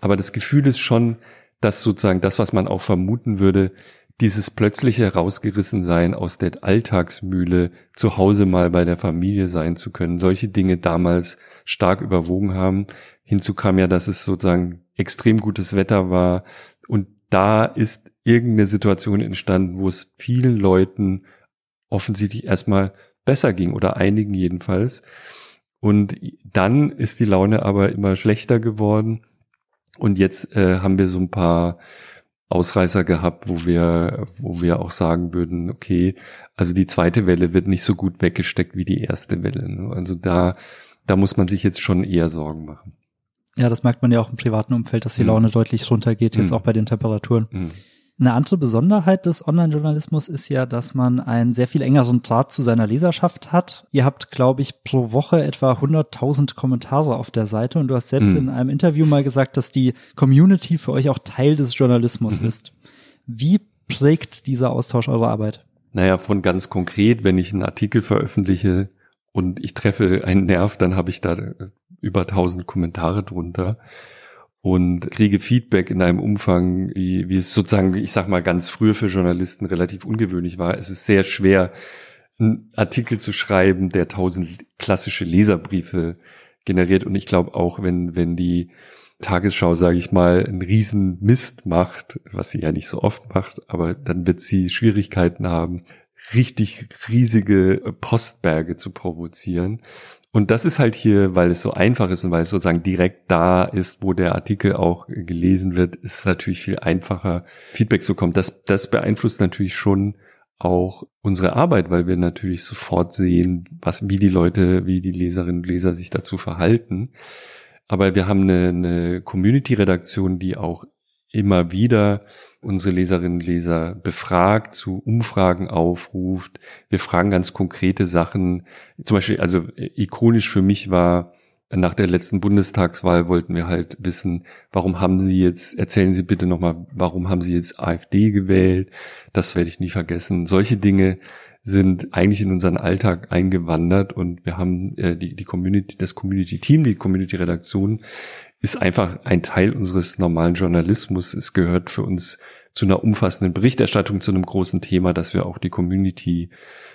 Aber das Gefühl ist schon, dass sozusagen das, was man auch vermuten würde, dieses plötzliche herausgerissen aus der Alltagsmühle, zu Hause mal bei der Familie sein zu können, solche Dinge damals stark überwogen haben. Hinzu kam ja, dass es sozusagen extrem gutes Wetter war und da ist irgendeine Situation entstanden, wo es vielen Leuten offensichtlich erstmal besser ging oder einigen jedenfalls. Und dann ist die Laune aber immer schlechter geworden. Und jetzt äh, haben wir so ein paar Ausreißer gehabt, wo wir, wo wir auch sagen würden, okay, also die zweite Welle wird nicht so gut weggesteckt wie die erste Welle. Ne? Also da, da muss man sich jetzt schon eher Sorgen machen. Ja, das merkt man ja auch im privaten Umfeld, dass die mhm. Laune deutlich runtergeht, jetzt mhm. auch bei den Temperaturen. Mhm. Eine andere Besonderheit des Online-Journalismus ist ja, dass man einen sehr viel engeren Draht zu seiner Leserschaft hat. Ihr habt, glaube ich, pro Woche etwa 100.000 Kommentare auf der Seite und du hast selbst mhm. in einem Interview mal gesagt, dass die Community für euch auch Teil des Journalismus mhm. ist. Wie prägt dieser Austausch eure Arbeit? Naja, von ganz konkret, wenn ich einen Artikel veröffentliche und ich treffe einen Nerv, dann habe ich da über 1000 Kommentare drunter und kriege Feedback in einem Umfang, wie, wie es sozusagen, ich sag mal, ganz früher für Journalisten relativ ungewöhnlich war. Es ist sehr schwer, einen Artikel zu schreiben, der tausend klassische Leserbriefe generiert. Und ich glaube auch, wenn, wenn die Tagesschau, sage ich mal, einen riesen Mist macht, was sie ja nicht so oft macht, aber dann wird sie Schwierigkeiten haben, richtig riesige Postberge zu provozieren. Und das ist halt hier, weil es so einfach ist und weil es sozusagen direkt da ist, wo der Artikel auch gelesen wird, ist es natürlich viel einfacher, Feedback zu bekommen. Das, das beeinflusst natürlich schon auch unsere Arbeit, weil wir natürlich sofort sehen, was, wie die Leute, wie die Leserinnen und Leser sich dazu verhalten. Aber wir haben eine, eine Community-Redaktion, die auch immer wieder unsere Leserinnen und Leser befragt, zu Umfragen aufruft. Wir fragen ganz konkrete Sachen. Zum Beispiel, also ikonisch für mich war, nach der letzten Bundestagswahl wollten wir halt wissen, warum haben Sie jetzt, erzählen Sie bitte nochmal, warum haben Sie jetzt AfD gewählt? Das werde ich nie vergessen. Solche Dinge sind eigentlich in unseren Alltag eingewandert und wir haben äh, die, die Community, das Community-Team, die Community-Redaktion ist einfach ein Teil unseres normalen Journalismus. Es gehört für uns zu einer umfassenden Berichterstattung zu einem großen Thema, dass wir auch die Community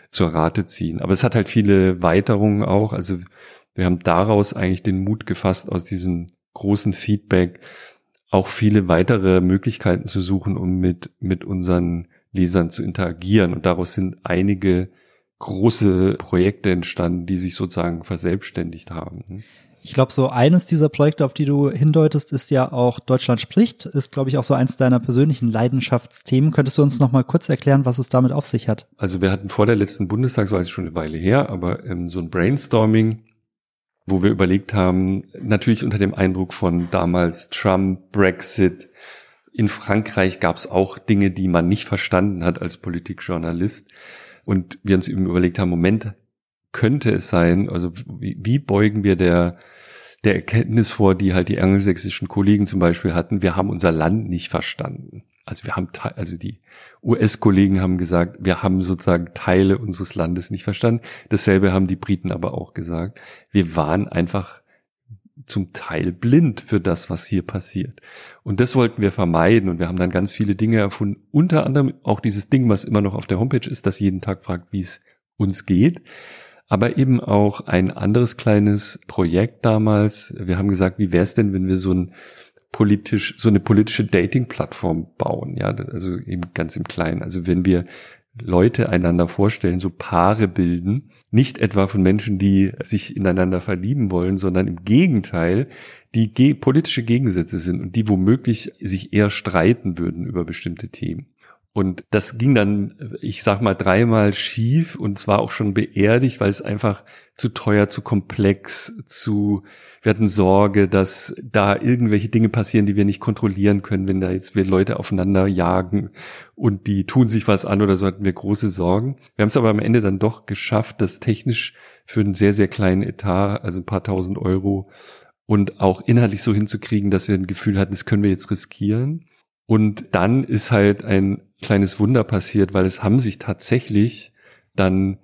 zur Rate ziehen. Aber es hat halt viele Weiterungen auch. Also wir haben daraus eigentlich den Mut gefasst, aus diesem großen Feedback auch viele weitere Möglichkeiten zu suchen, um mit, mit unseren Lesern zu interagieren. Und daraus sind einige große Projekte entstanden, die sich sozusagen verselbstständigt haben. Ich glaube, so eines dieser Projekte, auf die du hindeutest, ist ja auch Deutschland spricht, ist, glaube ich, auch so eins deiner persönlichen Leidenschaftsthemen. Könntest du uns noch mal kurz erklären, was es damit auf sich hat? Also wir hatten vor der letzten Bundestagswahl, schon eine Weile her, aber ähm, so ein Brainstorming, wo wir überlegt haben, natürlich unter dem Eindruck von damals Trump, Brexit, in Frankreich gab es auch Dinge, die man nicht verstanden hat als Politikjournalist. Und wir uns eben überlegt haben, Moment, könnte es sein, also wie, wie beugen wir der, der Erkenntnis vor, die halt die angelsächsischen Kollegen zum Beispiel hatten, wir haben unser Land nicht verstanden. Also wir haben, also die US-Kollegen haben gesagt, wir haben sozusagen Teile unseres Landes nicht verstanden. Dasselbe haben die Briten aber auch gesagt. Wir waren einfach zum Teil blind für das, was hier passiert. Und das wollten wir vermeiden und wir haben dann ganz viele Dinge erfunden. Unter anderem auch dieses Ding, was immer noch auf der Homepage ist, das jeden Tag fragt, wie es uns geht aber eben auch ein anderes kleines Projekt damals. Wir haben gesagt, wie wäre es denn, wenn wir so ein politisch, so eine politische Dating-Plattform bauen, ja, also eben ganz im Kleinen. Also wenn wir Leute einander vorstellen, so Paare bilden, nicht etwa von Menschen, die sich ineinander verlieben wollen, sondern im Gegenteil, die ge politische Gegensätze sind und die womöglich sich eher streiten würden über bestimmte Themen. Und das ging dann, ich sag mal, dreimal schief und zwar auch schon beerdigt, weil es einfach zu teuer, zu komplex, zu, wir hatten Sorge, dass da irgendwelche Dinge passieren, die wir nicht kontrollieren können, wenn da jetzt wir Leute aufeinander jagen und die tun sich was an oder so hatten wir große Sorgen. Wir haben es aber am Ende dann doch geschafft, das technisch für einen sehr, sehr kleinen Etat, also ein paar tausend Euro und auch inhaltlich so hinzukriegen, dass wir ein Gefühl hatten, das können wir jetzt riskieren. Und dann ist halt ein kleines Wunder passiert, weil es haben sich tatsächlich dann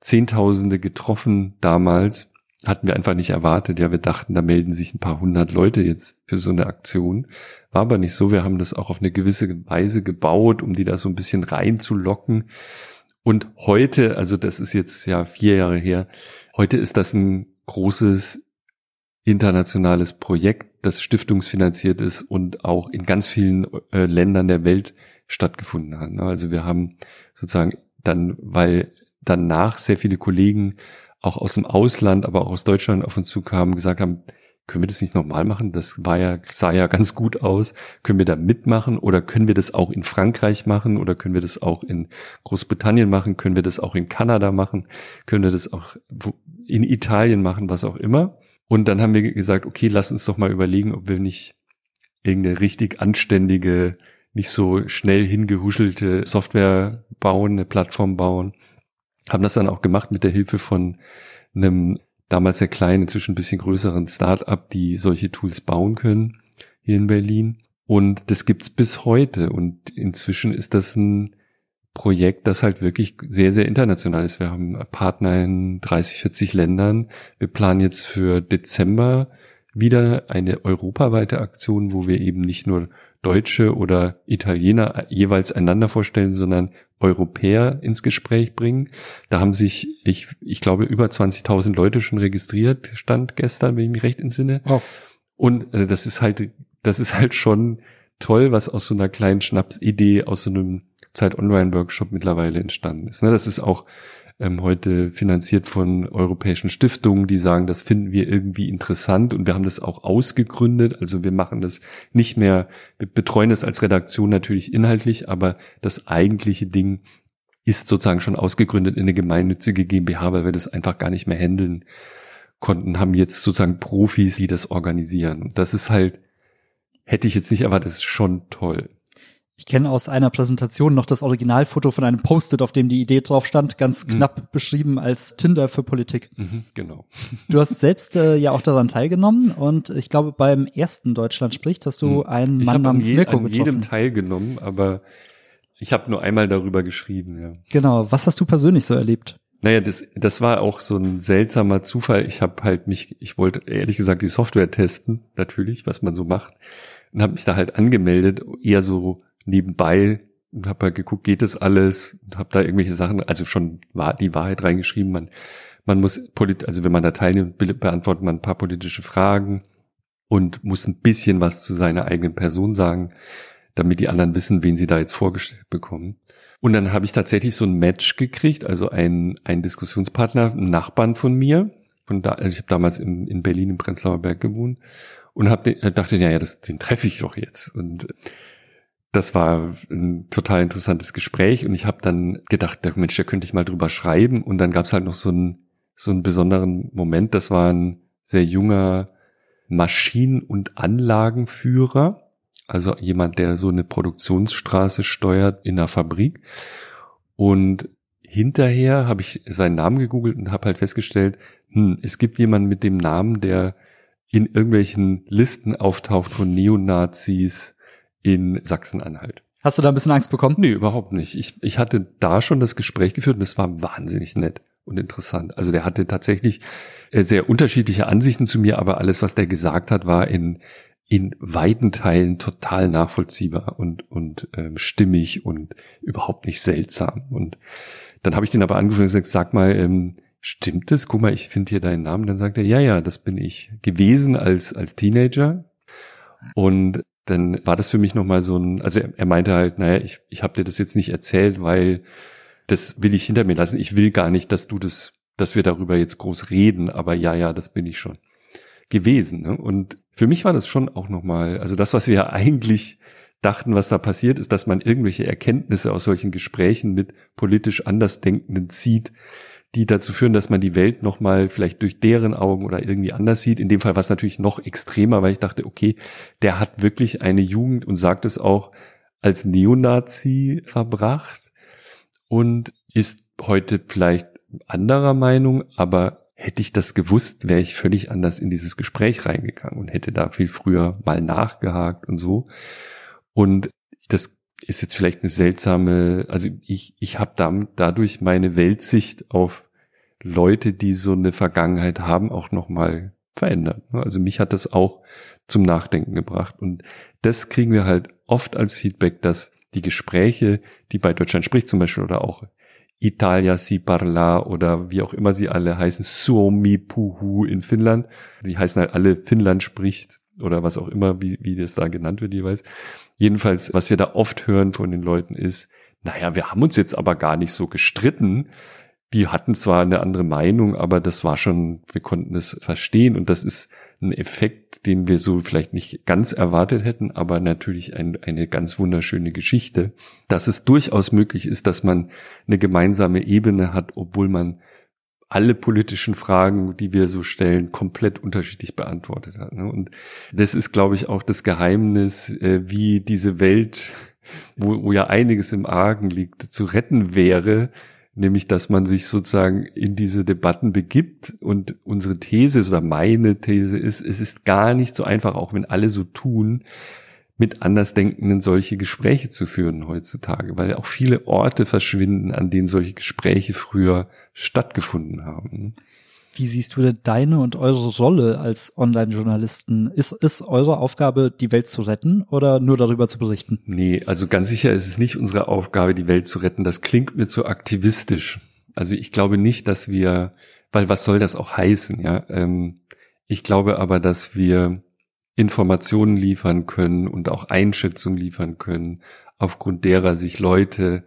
Zehntausende getroffen damals. Hatten wir einfach nicht erwartet. Ja, wir dachten, da melden sich ein paar hundert Leute jetzt für so eine Aktion. War aber nicht so. Wir haben das auch auf eine gewisse Weise gebaut, um die da so ein bisschen reinzulocken. Und heute, also das ist jetzt ja vier Jahre her, heute ist das ein großes internationales Projekt, das stiftungsfinanziert ist und auch in ganz vielen äh, Ländern der Welt stattgefunden hat. Ne? Also wir haben sozusagen dann, weil danach sehr viele Kollegen auch aus dem Ausland, aber auch aus Deutschland auf uns zukamen, gesagt haben, können wir das nicht nochmal machen? Das war ja, sah ja ganz gut aus. Können wir da mitmachen oder können wir das auch in Frankreich machen oder können wir das auch in Großbritannien machen? Können wir das auch in Kanada machen? Können wir das auch in Italien machen, was auch immer? Und dann haben wir gesagt, okay, lass uns doch mal überlegen, ob wir nicht irgendeine richtig anständige, nicht so schnell hingehuschelte Software bauen, eine Plattform bauen. Haben das dann auch gemacht mit der Hilfe von einem damals sehr kleinen, inzwischen ein bisschen größeren Start-up, die solche Tools bauen können hier in Berlin. Und das gibt's bis heute. Und inzwischen ist das ein Projekt, das halt wirklich sehr, sehr international ist. Wir haben Partner in 30, 40 Ländern. Wir planen jetzt für Dezember wieder eine europaweite Aktion, wo wir eben nicht nur Deutsche oder Italiener jeweils einander vorstellen, sondern Europäer ins Gespräch bringen. Da haben sich, ich, ich glaube, über 20.000 Leute schon registriert, stand gestern, wenn ich mich recht entsinne. Oh. Und äh, das ist halt, das ist halt schon toll, was aus so einer kleinen Schnapsidee, aus so einem Zeit Online Workshop mittlerweile entstanden ist. Ne, das ist auch ähm, heute finanziert von europäischen Stiftungen, die sagen, das finden wir irgendwie interessant und wir haben das auch ausgegründet. Also wir machen das nicht mehr, wir betreuen das als Redaktion natürlich inhaltlich, aber das eigentliche Ding ist sozusagen schon ausgegründet in eine gemeinnützige GmbH, weil wir das einfach gar nicht mehr handeln konnten, haben jetzt sozusagen Profis, die das organisieren. Das ist halt, hätte ich jetzt nicht erwartet, ist schon toll. Ich kenne aus einer Präsentation noch das Originalfoto von einem Post-it, auf dem die Idee drauf stand, ganz mhm. knapp mhm. beschrieben als Tinder für Politik. Mhm, genau. Du hast selbst äh, ja auch daran teilgenommen und ich glaube beim ersten Deutschland spricht hast du mhm. einen ich Mann namens je, Mirko an getroffen. jedem teilgenommen, aber ich habe nur einmal darüber geschrieben. Ja. Genau. Was hast du persönlich so erlebt? Naja, das, das war auch so ein seltsamer Zufall. Ich habe halt mich, ich wollte ehrlich gesagt die Software testen, natürlich, was man so macht, und habe mich da halt angemeldet, eher so nebenbei und habe halt geguckt, geht das alles und habe da irgendwelche Sachen, also schon die Wahrheit reingeschrieben. Man, man muss, polit, also wenn man da teilnimmt, beantwortet man ein paar politische Fragen und muss ein bisschen was zu seiner eigenen Person sagen, damit die anderen wissen, wen sie da jetzt vorgestellt bekommen. Und dann habe ich tatsächlich so ein Match gekriegt, also ein, ein Diskussionspartner, ein Nachbarn von mir. Von da, also ich habe damals in, in Berlin im Prenzlauer Berg gewohnt und hab, dachte, ja, ja, das, den treffe ich doch jetzt. Und das war ein total interessantes Gespräch und ich habe dann gedacht, Mensch, da könnte ich mal drüber schreiben und dann gab es halt noch so einen so einen besonderen Moment. Das war ein sehr junger Maschinen- und Anlagenführer, also jemand, der so eine Produktionsstraße steuert in einer Fabrik. Und hinterher habe ich seinen Namen gegoogelt und habe halt festgestellt, hm, es gibt jemanden mit dem Namen, der in irgendwelchen Listen auftaucht von Neonazis, in Sachsen-Anhalt. Hast du da ein bisschen Angst bekommen? Nee, überhaupt nicht. Ich, ich hatte da schon das Gespräch geführt und es war wahnsinnig nett und interessant. Also der hatte tatsächlich äh, sehr unterschiedliche Ansichten zu mir, aber alles, was der gesagt hat, war in, in weiten Teilen total nachvollziehbar und, und ähm, stimmig und überhaupt nicht seltsam. Und dann habe ich den aber angerufen und gesagt, sag mal, ähm, stimmt es? Guck mal, ich finde hier deinen Namen. Dann sagt er, ja, ja, das bin ich gewesen als, als Teenager. Und dann war das für mich nochmal so ein, also er, er meinte halt, naja, ich, ich habe dir das jetzt nicht erzählt, weil das will ich hinter mir lassen. Ich will gar nicht, dass du das, dass wir darüber jetzt groß reden, aber ja, ja, das bin ich schon gewesen. Ne? Und für mich war das schon auch nochmal, also das, was wir eigentlich dachten, was da passiert, ist, dass man irgendwelche Erkenntnisse aus solchen Gesprächen mit politisch Andersdenkenden zieht, die dazu führen, dass man die Welt nochmal vielleicht durch deren Augen oder irgendwie anders sieht. In dem Fall war es natürlich noch extremer, weil ich dachte, okay, der hat wirklich eine Jugend und sagt es auch als Neonazi verbracht und ist heute vielleicht anderer Meinung, aber hätte ich das gewusst, wäre ich völlig anders in dieses Gespräch reingegangen und hätte da viel früher mal nachgehakt und so. Und das ist jetzt vielleicht eine seltsame, also ich, ich habe dadurch meine Weltsicht auf Leute, die so eine Vergangenheit haben, auch nochmal verändert. Also mich hat das auch zum Nachdenken gebracht. Und das kriegen wir halt oft als Feedback, dass die Gespräche, die bei Deutschland spricht zum Beispiel oder auch Italia si parla oder wie auch immer sie alle heißen, Suomi puhu in Finnland. Die heißen halt alle Finnland spricht oder was auch immer, wie, wie das da genannt wird jeweils. Jedenfalls, was wir da oft hören von den Leuten ist, naja, wir haben uns jetzt aber gar nicht so gestritten. Die hatten zwar eine andere Meinung, aber das war schon, wir konnten es verstehen und das ist ein Effekt, den wir so vielleicht nicht ganz erwartet hätten, aber natürlich ein, eine ganz wunderschöne Geschichte, dass es durchaus möglich ist, dass man eine gemeinsame Ebene hat, obwohl man alle politischen Fragen, die wir so stellen, komplett unterschiedlich beantwortet hat. Ne? Und das ist, glaube ich, auch das Geheimnis, äh, wie diese Welt, wo, wo ja einiges im Argen liegt, zu retten wäre, nämlich dass man sich sozusagen in diese Debatten begibt und unsere These oder meine These ist, es ist gar nicht so einfach, auch wenn alle so tun, mit Andersdenkenden solche Gespräche zu führen heutzutage, weil auch viele Orte verschwinden, an denen solche Gespräche früher stattgefunden haben. Wie siehst du denn deine und eure Rolle als Online-Journalisten? Ist, ist eure Aufgabe, die Welt zu retten oder nur darüber zu berichten? Nee, also ganz sicher ist es nicht unsere Aufgabe, die Welt zu retten. Das klingt mir zu aktivistisch. Also ich glaube nicht, dass wir, weil was soll das auch heißen, ja? Ähm, ich glaube aber, dass wir Informationen liefern können und auch Einschätzungen liefern können, aufgrund derer sich Leute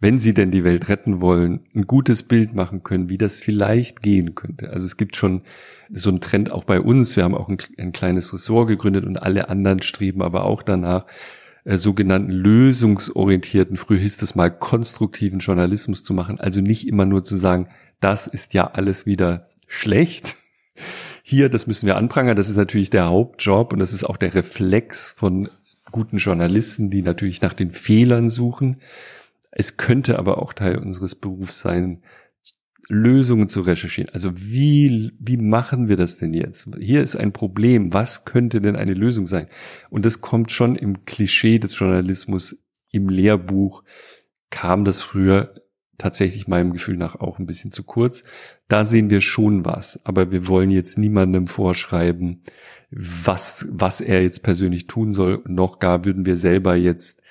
wenn sie denn die Welt retten wollen, ein gutes Bild machen können, wie das vielleicht gehen könnte. Also es gibt schon so einen Trend auch bei uns. Wir haben auch ein, ein kleines Ressort gegründet und alle anderen streben aber auch danach, äh, sogenannten lösungsorientierten, früher hieß es mal konstruktiven Journalismus zu machen. Also nicht immer nur zu sagen, das ist ja alles wieder schlecht. Hier, das müssen wir anprangern. Das ist natürlich der Hauptjob und das ist auch der Reflex von guten Journalisten, die natürlich nach den Fehlern suchen es könnte aber auch Teil unseres Berufs sein, Lösungen zu recherchieren. Also wie, wie machen wir das denn jetzt? Hier ist ein Problem. Was könnte denn eine Lösung sein? Und das kommt schon im Klischee des Journalismus, im Lehrbuch kam das früher tatsächlich meinem Gefühl nach auch ein bisschen zu kurz. Da sehen wir schon was, aber wir wollen jetzt niemandem vorschreiben, was, was er jetzt persönlich tun soll. Noch gar würden wir selber jetzt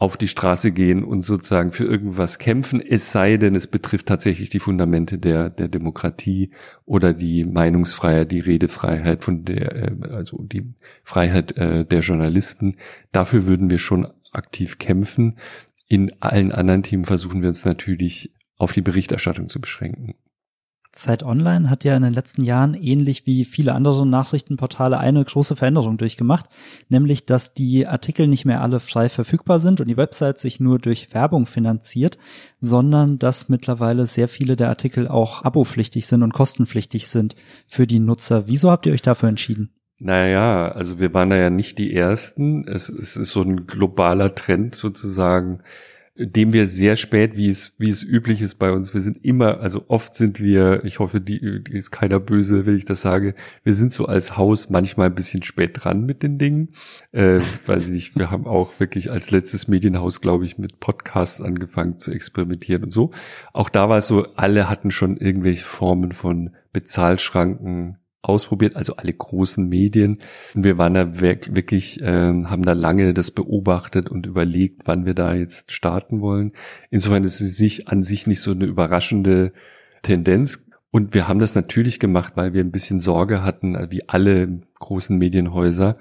auf die Straße gehen und sozusagen für irgendwas kämpfen, es sei denn, es betrifft tatsächlich die Fundamente der, der Demokratie oder die Meinungsfreiheit, die Redefreiheit von der, äh, also die Freiheit äh, der Journalisten. Dafür würden wir schon aktiv kämpfen. In allen anderen Themen versuchen wir uns natürlich auf die Berichterstattung zu beschränken. Zeit Online hat ja in den letzten Jahren ähnlich wie viele andere Nachrichtenportale eine große Veränderung durchgemacht, nämlich dass die Artikel nicht mehr alle frei verfügbar sind und die Website sich nur durch Werbung finanziert, sondern dass mittlerweile sehr viele der Artikel auch abopflichtig sind und kostenpflichtig sind für die Nutzer. Wieso habt ihr euch dafür entschieden? Naja, also wir waren da ja nicht die Ersten. Es, es ist so ein globaler Trend sozusagen, dem wir sehr spät, wie es, wie es üblich ist bei uns, wir sind immer, also oft sind wir, ich hoffe, die, die ist keiner böse, wenn ich das sage, wir sind so als Haus manchmal ein bisschen spät dran mit den Dingen. Äh, weiß ich nicht, wir haben auch wirklich als letztes Medienhaus, glaube ich, mit Podcasts angefangen zu experimentieren und so. Auch da war es so, alle hatten schon irgendwelche Formen von Bezahlschranken, ausprobiert, also alle großen Medien. Und wir waren da wirklich, äh, haben da lange das beobachtet und überlegt, wann wir da jetzt starten wollen. Insofern ist es sich an sich nicht so eine überraschende Tendenz. Und wir haben das natürlich gemacht, weil wir ein bisschen Sorge hatten, wie alle großen Medienhäuser,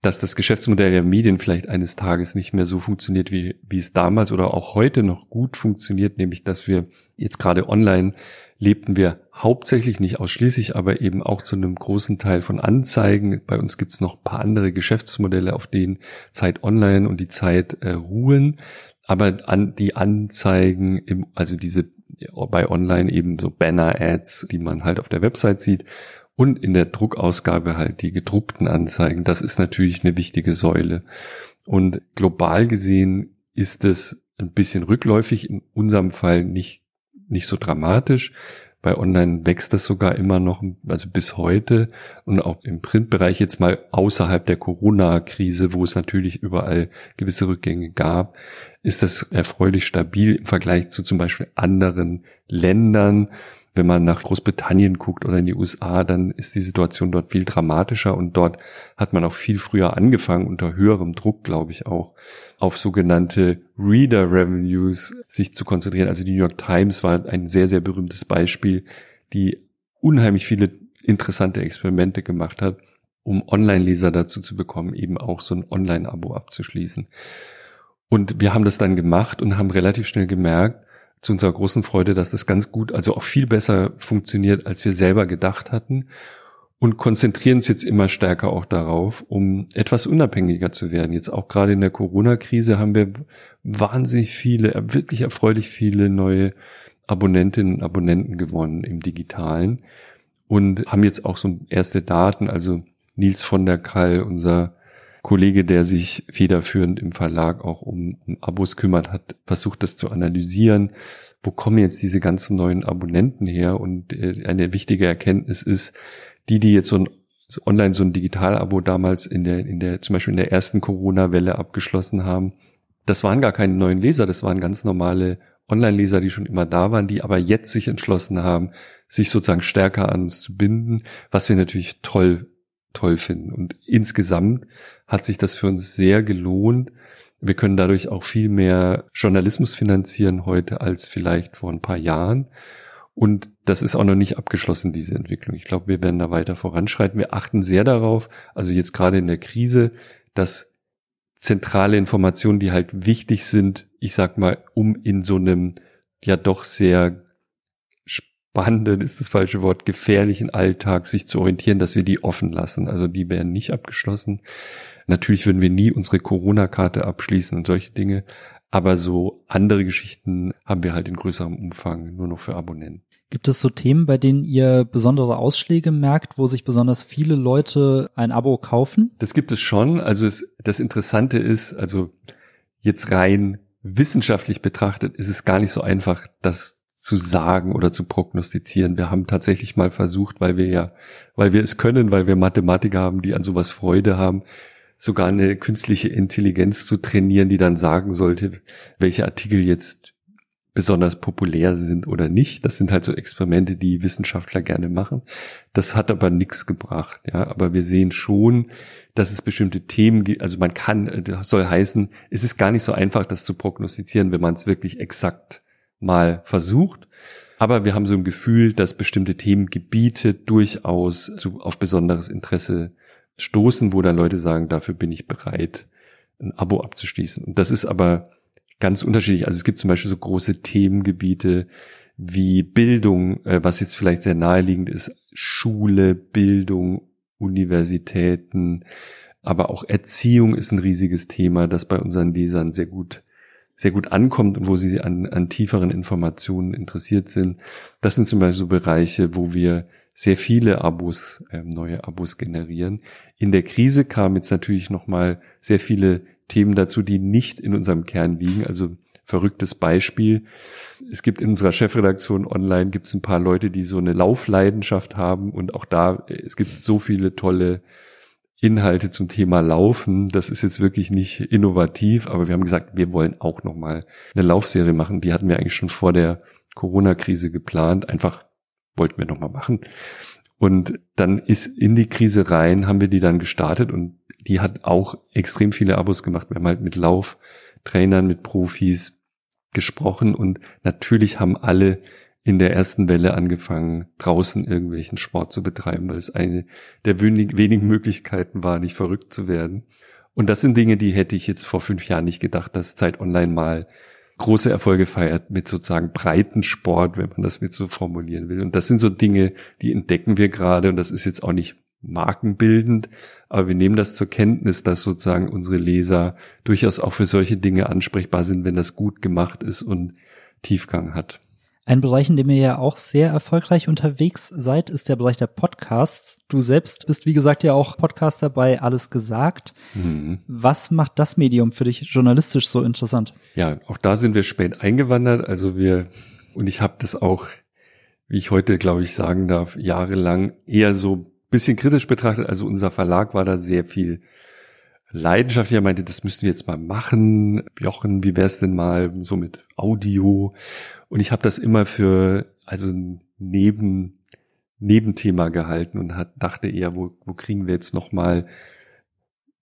dass das Geschäftsmodell der Medien vielleicht eines Tages nicht mehr so funktioniert, wie, wie es damals oder auch heute noch gut funktioniert, nämlich dass wir jetzt gerade online lebten wir hauptsächlich, nicht ausschließlich, aber eben auch zu einem großen Teil von Anzeigen. Bei uns gibt's noch paar andere Geschäftsmodelle, auf denen Zeit Online und die Zeit äh, ruhen. Aber an die Anzeigen, im, also diese bei Online eben so Banner-Ads, die man halt auf der Website sieht, und in der Druckausgabe halt die gedruckten Anzeigen, das ist natürlich eine wichtige Säule. Und global gesehen ist es ein bisschen rückläufig, in unserem Fall nicht nicht so dramatisch. Bei Online wächst das sogar immer noch, also bis heute und auch im Printbereich jetzt mal außerhalb der Corona-Krise, wo es natürlich überall gewisse Rückgänge gab, ist das erfreulich stabil im Vergleich zu zum Beispiel anderen Ländern. Wenn man nach Großbritannien guckt oder in die USA, dann ist die Situation dort viel dramatischer und dort hat man auch viel früher angefangen, unter höherem Druck, glaube ich, auch auf sogenannte Reader Revenues sich zu konzentrieren. Also die New York Times war ein sehr, sehr berühmtes Beispiel, die unheimlich viele interessante Experimente gemacht hat, um Online-Leser dazu zu bekommen, eben auch so ein Online-Abo abzuschließen. Und wir haben das dann gemacht und haben relativ schnell gemerkt, zu unserer großen Freude, dass das ganz gut, also auch viel besser funktioniert, als wir selber gedacht hatten und konzentrieren uns jetzt immer stärker auch darauf, um etwas unabhängiger zu werden. Jetzt auch gerade in der Corona-Krise haben wir wahnsinnig viele, wirklich erfreulich viele neue Abonnentinnen und Abonnenten gewonnen im Digitalen und haben jetzt auch so erste Daten, also Nils von der Kall, unser Kollege, der sich federführend im Verlag auch um, um Abos kümmert, hat versucht, das zu analysieren. Wo kommen jetzt diese ganzen neuen Abonnenten her? Und äh, eine wichtige Erkenntnis ist, die, die jetzt so ein so online so ein Digital-Abo damals in der, in der, zum Beispiel in der ersten Corona-Welle abgeschlossen haben, das waren gar keine neuen Leser, das waren ganz normale Online-Leser, die schon immer da waren, die aber jetzt sich entschlossen haben, sich sozusagen stärker an uns zu binden, was wir natürlich toll toll finden. Und insgesamt hat sich das für uns sehr gelohnt. Wir können dadurch auch viel mehr Journalismus finanzieren heute als vielleicht vor ein paar Jahren. Und das ist auch noch nicht abgeschlossen, diese Entwicklung. Ich glaube, wir werden da weiter voranschreiten. Wir achten sehr darauf, also jetzt gerade in der Krise, dass zentrale Informationen, die halt wichtig sind, ich sag mal, um in so einem ja doch sehr spannenden ist das falsche Wort, gefährlichen Alltag sich zu orientieren, dass wir die offen lassen. Also die werden nicht abgeschlossen. Natürlich würden wir nie unsere Corona-Karte abschließen und solche Dinge. Aber so andere Geschichten haben wir halt in größerem Umfang nur noch für Abonnenten. Gibt es so Themen, bei denen ihr besondere Ausschläge merkt, wo sich besonders viele Leute ein Abo kaufen? Das gibt es schon. Also es, das Interessante ist, also jetzt rein wissenschaftlich betrachtet, ist es gar nicht so einfach, das zu sagen oder zu prognostizieren. Wir haben tatsächlich mal versucht, weil wir ja, weil wir es können, weil wir Mathematiker haben, die an sowas Freude haben, sogar eine künstliche Intelligenz zu trainieren, die dann sagen sollte, welche Artikel jetzt besonders populär sind oder nicht. Das sind halt so Experimente, die Wissenschaftler gerne machen. Das hat aber nichts gebracht, ja. Aber wir sehen schon, dass es bestimmte Themen gibt. Also man kann, das soll heißen, es ist gar nicht so einfach, das zu prognostizieren, wenn man es wirklich exakt mal versucht. Aber wir haben so ein Gefühl, dass bestimmte Themengebiete durchaus zu, auf besonderes Interesse stoßen, wo dann Leute sagen, dafür bin ich bereit, ein Abo abzuschließen. Und das ist aber ganz unterschiedlich. Also es gibt zum Beispiel so große Themengebiete wie Bildung, äh, was jetzt vielleicht sehr naheliegend ist, Schule, Bildung, Universitäten, aber auch Erziehung ist ein riesiges Thema, das bei unseren Lesern sehr gut sehr gut ankommt und wo sie an, an tieferen Informationen interessiert sind. Das sind zum Beispiel so Bereiche, wo wir sehr viele Abos, äh, neue Abos generieren. In der Krise kamen jetzt natürlich nochmal sehr viele Themen dazu, die nicht in unserem Kern liegen. Also verrücktes Beispiel. Es gibt in unserer Chefredaktion online gibt es ein paar Leute, die so eine Laufleidenschaft haben und auch da, es gibt so viele tolle Inhalte zum Thema Laufen. Das ist jetzt wirklich nicht innovativ, aber wir haben gesagt, wir wollen auch nochmal eine Laufserie machen. Die hatten wir eigentlich schon vor der Corona-Krise geplant. Einfach wollten wir nochmal machen. Und dann ist in die Krise rein, haben wir die dann gestartet und die hat auch extrem viele Abos gemacht. Wir haben halt mit Lauftrainern, mit Profis gesprochen und natürlich haben alle in der ersten Welle angefangen, draußen irgendwelchen Sport zu betreiben, weil es eine der wenigen Möglichkeiten war, nicht verrückt zu werden. Und das sind Dinge, die hätte ich jetzt vor fünf Jahren nicht gedacht, dass Zeit Online mal große Erfolge feiert mit sozusagen breiten Sport, wenn man das mit so formulieren will. Und das sind so Dinge, die entdecken wir gerade und das ist jetzt auch nicht markenbildend, aber wir nehmen das zur Kenntnis, dass sozusagen unsere Leser durchaus auch für solche Dinge ansprechbar sind, wenn das gut gemacht ist und Tiefgang hat. Ein Bereich, in dem ihr ja auch sehr erfolgreich unterwegs seid, ist der Bereich der Podcasts. Du selbst bist, wie gesagt, ja auch Podcaster bei Alles gesagt. Mhm. Was macht das Medium für dich journalistisch so interessant? Ja, auch da sind wir spät eingewandert. Also wir, und ich habe das auch, wie ich heute, glaube ich, sagen darf, jahrelang eher so bisschen kritisch betrachtet. Also unser Verlag war da sehr viel Leidenschaft. Er meinte, das müssen wir jetzt mal machen. Jochen, wie wär's denn mal so mit Audio? Und ich habe das immer für also Neben, Nebenthema gehalten und hat, dachte eher, wo, wo kriegen wir jetzt nochmal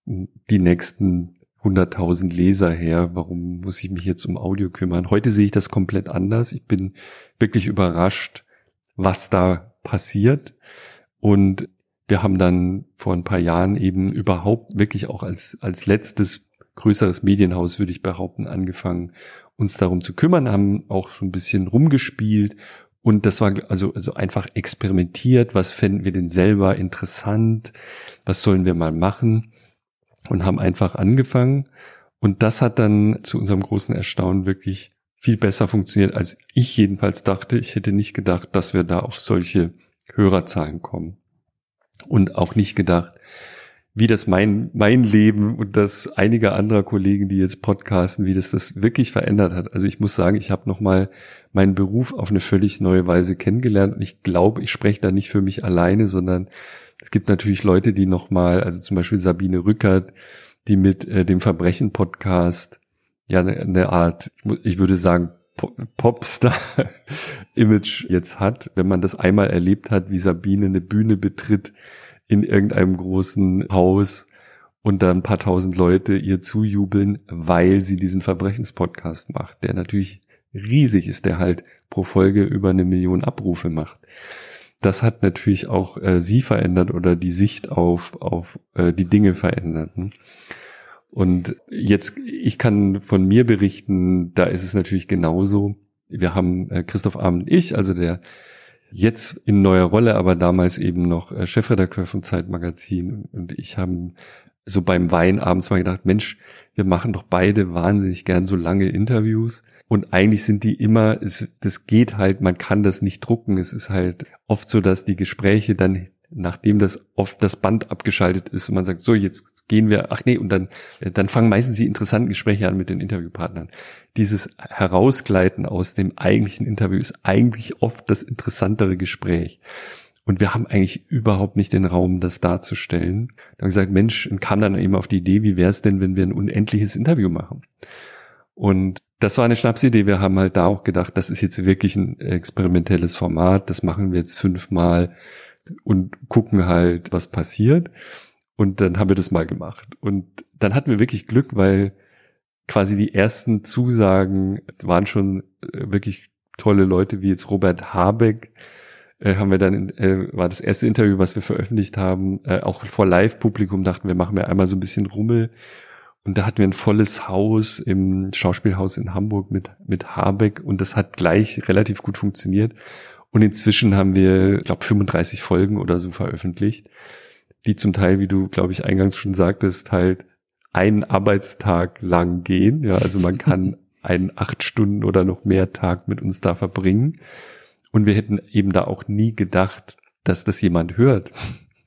die nächsten 100.000 Leser her? Warum muss ich mich jetzt um Audio kümmern? Heute sehe ich das komplett anders. Ich bin wirklich überrascht, was da passiert. Und wir haben dann vor ein paar Jahren eben überhaupt wirklich auch als, als letztes größeres Medienhaus, würde ich behaupten, angefangen, uns darum zu kümmern, haben auch so ein bisschen rumgespielt und das war also, also einfach experimentiert, was fänden wir denn selber interessant, was sollen wir mal machen und haben einfach angefangen. Und das hat dann zu unserem großen Erstaunen wirklich viel besser funktioniert, als ich jedenfalls dachte. Ich hätte nicht gedacht, dass wir da auf solche Hörerzahlen kommen. Und auch nicht gedacht, wie das mein, mein Leben und das einiger anderer Kollegen, die jetzt podcasten, wie das das wirklich verändert hat. Also ich muss sagen, ich habe nochmal meinen Beruf auf eine völlig neue Weise kennengelernt und ich glaube, ich spreche da nicht für mich alleine, sondern es gibt natürlich Leute, die nochmal, also zum Beispiel Sabine Rückert, die mit äh, dem Verbrechen-Podcast ja eine, eine Art, ich würde sagen, Popstar-Image jetzt hat, wenn man das einmal erlebt hat, wie Sabine eine Bühne betritt, in irgendeinem großen Haus und dann ein paar tausend Leute ihr zujubeln, weil sie diesen Verbrechenspodcast macht, der natürlich riesig ist, der halt pro Folge über eine Million Abrufe macht. Das hat natürlich auch äh, sie verändert oder die Sicht auf, auf äh, die Dinge verändert. Ne? Und jetzt, ich kann von mir berichten, da ist es natürlich genauso. Wir haben äh, Christoph Arm und ich, also der jetzt in neuer Rolle, aber damals eben noch äh, Chefredakteur von Zeitmagazin. Und ich haben so beim Wein abends mal gedacht, Mensch, wir machen doch beide wahnsinnig gern so lange Interviews. Und eigentlich sind die immer, es, das geht halt, man kann das nicht drucken. Es ist halt oft so, dass die Gespräche dann nachdem das oft das Band abgeschaltet ist und man sagt, so, jetzt gehen wir, ach nee, und dann, dann fangen meistens die interessanten Gespräche an mit den Interviewpartnern. Dieses Herausgleiten aus dem eigentlichen Interview ist eigentlich oft das interessantere Gespräch. Und wir haben eigentlich überhaupt nicht den Raum, das darzustellen. Da haben gesagt, Mensch, und kam dann eben auf die Idee, wie wäre es denn, wenn wir ein unendliches Interview machen? Und das war eine Schnapsidee. Wir haben halt da auch gedacht, das ist jetzt wirklich ein experimentelles Format. Das machen wir jetzt fünfmal und gucken halt, was passiert. Und dann haben wir das mal gemacht. Und dann hatten wir wirklich Glück, weil quasi die ersten Zusagen waren schon äh, wirklich tolle Leute, wie jetzt Robert Habeck, äh, haben wir dann, äh, war das erste Interview, was wir veröffentlicht haben, äh, auch vor Live-Publikum dachten wir, machen wir einmal so ein bisschen Rummel. Und da hatten wir ein volles Haus im Schauspielhaus in Hamburg mit, mit Habeck und das hat gleich relativ gut funktioniert. Und inzwischen haben wir, glaube 35 Folgen oder so veröffentlicht, die zum Teil, wie du, glaube ich, eingangs schon sagtest, halt einen Arbeitstag lang gehen. Ja, also man kann einen acht Stunden oder noch mehr Tag mit uns da verbringen. Und wir hätten eben da auch nie gedacht, dass das jemand hört.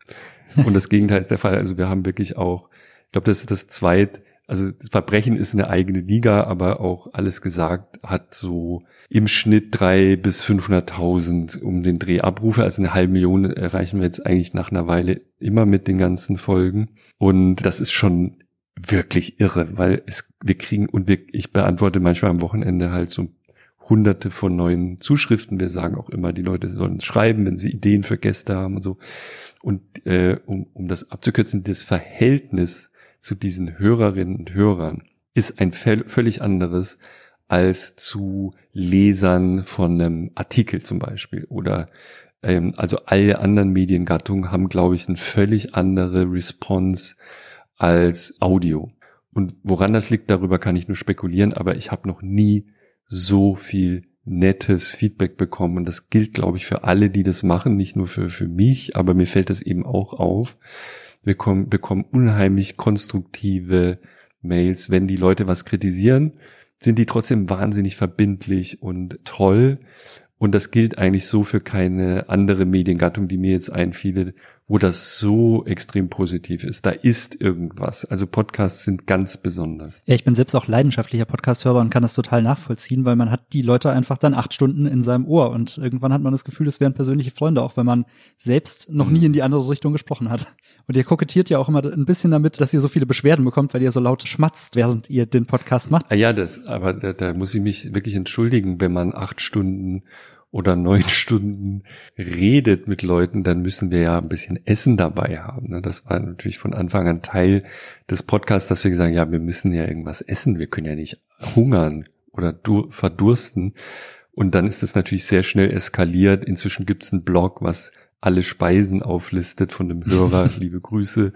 Und das Gegenteil ist der Fall. Also wir haben wirklich auch, ich glaube, das ist das zweit also Verbrechen ist eine eigene Liga, aber auch alles gesagt hat so im Schnitt drei bis 500.000 um den Dreh Abrufe. Also eine halbe Million erreichen wir jetzt eigentlich nach einer Weile immer mit den ganzen Folgen. Und das ist schon wirklich irre, weil es, wir kriegen, und wir, ich beantworte manchmal am Wochenende halt so hunderte von neuen Zuschriften. Wir sagen auch immer, die Leute sollen schreiben, wenn sie Ideen für Gäste haben und so. Und äh, um, um das abzukürzen, das Verhältnis zu diesen Hörerinnen und Hörern ist ein völlig anderes als zu Lesern von einem Artikel zum Beispiel oder ähm, also alle anderen Mediengattungen haben, glaube ich, eine völlig andere Response als Audio. Und woran das liegt, darüber kann ich nur spekulieren, aber ich habe noch nie so viel nettes Feedback bekommen. Und das gilt, glaube ich, für alle, die das machen, nicht nur für, für mich, aber mir fällt das eben auch auf, wir kommen, bekommen unheimlich konstruktive Mails. Wenn die Leute was kritisieren, sind die trotzdem wahnsinnig verbindlich und toll. Und das gilt eigentlich so für keine andere Mediengattung, die mir jetzt einfiele, wo das so extrem positiv ist. Da ist irgendwas. Also Podcasts sind ganz besonders. Ja, ich bin selbst auch leidenschaftlicher Podcast-Hörer und kann das total nachvollziehen, weil man hat die Leute einfach dann acht Stunden in seinem Ohr und irgendwann hat man das Gefühl, es wären persönliche Freunde, auch wenn man selbst noch nie in die andere Richtung gesprochen hat. Und ihr kokettiert ja auch immer ein bisschen damit, dass ihr so viele Beschwerden bekommt, weil ihr so laut schmatzt, während ihr den Podcast macht. Ah ja, das, aber da, da muss ich mich wirklich entschuldigen, wenn man acht Stunden oder neun Stunden redet mit Leuten, dann müssen wir ja ein bisschen Essen dabei haben. Ne? Das war natürlich von Anfang an Teil des Podcasts, dass wir gesagt haben, ja, wir müssen ja irgendwas essen. Wir können ja nicht hungern oder verdursten. Und dann ist es natürlich sehr schnell eskaliert. Inzwischen gibt es einen Blog, was alle Speisen auflistet von dem Hörer, liebe Grüße,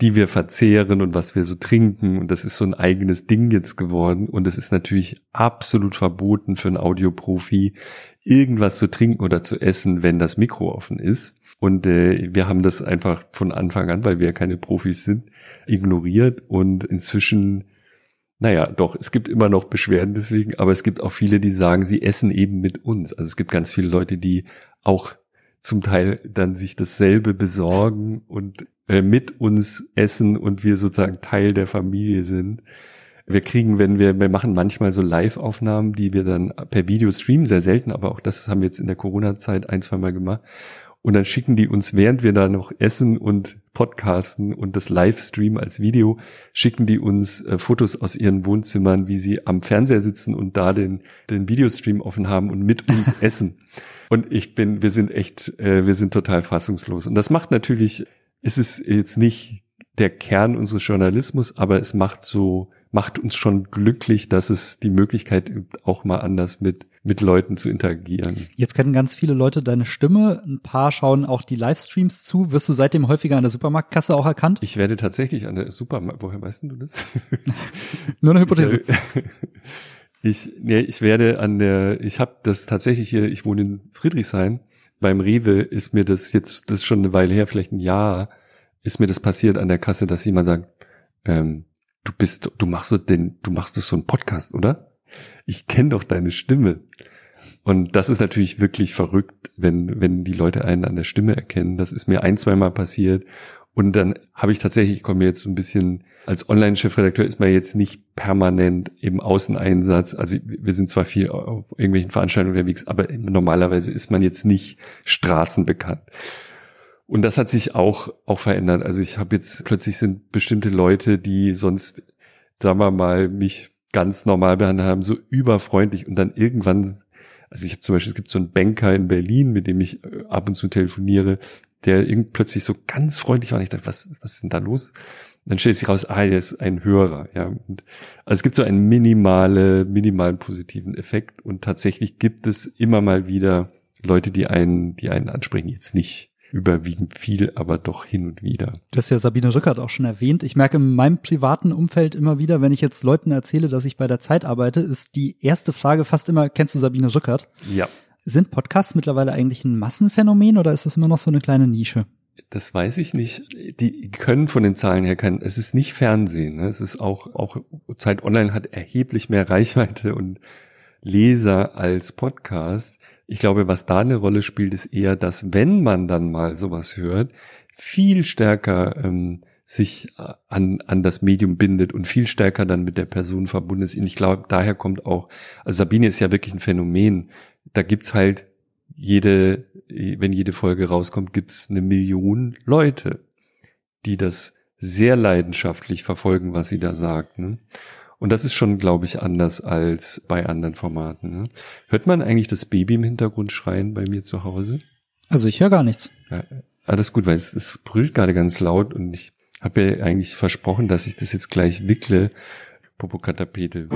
die wir verzehren und was wir so trinken. Und das ist so ein eigenes Ding jetzt geworden. Und es ist natürlich absolut verboten für einen Audioprofi, irgendwas zu trinken oder zu essen, wenn das Mikro offen ist. Und äh, wir haben das einfach von Anfang an, weil wir ja keine Profis sind, ignoriert. Und inzwischen, naja, doch, es gibt immer noch Beschwerden deswegen, aber es gibt auch viele, die sagen, sie essen eben mit uns. Also es gibt ganz viele Leute, die auch zum Teil dann sich dasselbe besorgen und äh, mit uns essen und wir sozusagen Teil der Familie sind. Wir kriegen, wenn wir, wir machen manchmal so Live-Aufnahmen, die wir dann per Video streamen, sehr selten, aber auch das haben wir jetzt in der Corona-Zeit ein, zwei Mal gemacht. Und dann schicken die uns, während wir da noch essen und podcasten und das Livestream als Video, schicken die uns äh, Fotos aus ihren Wohnzimmern, wie sie am Fernseher sitzen und da den, den Videostream offen haben und mit uns essen. Und ich bin, wir sind echt, äh, wir sind total fassungslos. Und das macht natürlich, es ist jetzt nicht der Kern unseres Journalismus, aber es macht so, macht uns schon glücklich, dass es die Möglichkeit gibt, auch mal anders mit mit Leuten zu interagieren. Jetzt kennen ganz viele Leute deine Stimme. Ein paar schauen auch die Livestreams zu. Wirst du seitdem häufiger an der Supermarktkasse auch erkannt? Ich werde tatsächlich an der Supermarkt. Woher weißt du das? Nur eine Hypothese. Ich, nee, ich werde an der, ich habe das tatsächlich hier, ich wohne in Friedrichshain, beim Rewe ist mir das jetzt, das ist schon eine Weile her, vielleicht ein Jahr, ist mir das passiert an der Kasse, dass jemand sagt, ähm, du bist, du machst so den, du machst so einen Podcast, oder? Ich kenne doch deine Stimme. Und das ist natürlich wirklich verrückt, wenn, wenn die Leute einen an der Stimme erkennen. Das ist mir ein, zweimal passiert. Und dann habe ich tatsächlich, ich komme jetzt so ein bisschen, als Online-Chefredakteur ist man jetzt nicht permanent im Außeneinsatz. Also wir sind zwar viel auf irgendwelchen Veranstaltungen unterwegs, aber normalerweise ist man jetzt nicht straßenbekannt. Und das hat sich auch, auch verändert. Also ich habe jetzt, plötzlich sind bestimmte Leute, die sonst, sagen wir mal, mich ganz normal behandelt haben, so überfreundlich und dann irgendwann also ich habe zum Beispiel, es gibt so einen Banker in Berlin, mit dem ich äh, ab und zu telefoniere, der irgend plötzlich so ganz freundlich war. Und ich dachte, was, was ist denn da los? Dann stellt sich raus, ah, der ist ein Hörer, ja. Und also es gibt so einen minimale, minimalen positiven Effekt und tatsächlich gibt es immer mal wieder Leute, die einen, die einen ansprechen, jetzt nicht überwiegend viel, aber doch hin und wieder. Du hast ja Sabine Rückert auch schon erwähnt. Ich merke in meinem privaten Umfeld immer wieder, wenn ich jetzt Leuten erzähle, dass ich bei der Zeit arbeite, ist die erste Frage fast immer, kennst du Sabine Rückert? Ja. Sind Podcasts mittlerweile eigentlich ein Massenphänomen oder ist das immer noch so eine kleine Nische? Das weiß ich nicht. Die können von den Zahlen her kein, es ist nicht Fernsehen. Ne? Es ist auch, auch Zeit Online hat erheblich mehr Reichweite und Leser als Podcast. Ich glaube, was da eine Rolle spielt, ist eher, dass wenn man dann mal sowas hört, viel stärker ähm, sich an, an das Medium bindet und viel stärker dann mit der Person verbunden ist. Und ich glaube, daher kommt auch, also Sabine ist ja wirklich ein Phänomen. Da gibt's halt jede, wenn jede Folge rauskommt, gibt's eine Million Leute, die das sehr leidenschaftlich verfolgen, was sie da sagt. Ne? Und das ist schon, glaube ich, anders als bei anderen Formaten. Ne? Hört man eigentlich das Baby im Hintergrund schreien bei mir zu Hause? Also ich höre gar nichts. Ja, alles gut, weil es, es brüllt gerade ganz laut und ich habe ja eigentlich versprochen, dass ich das jetzt gleich wickle. Popokatapete.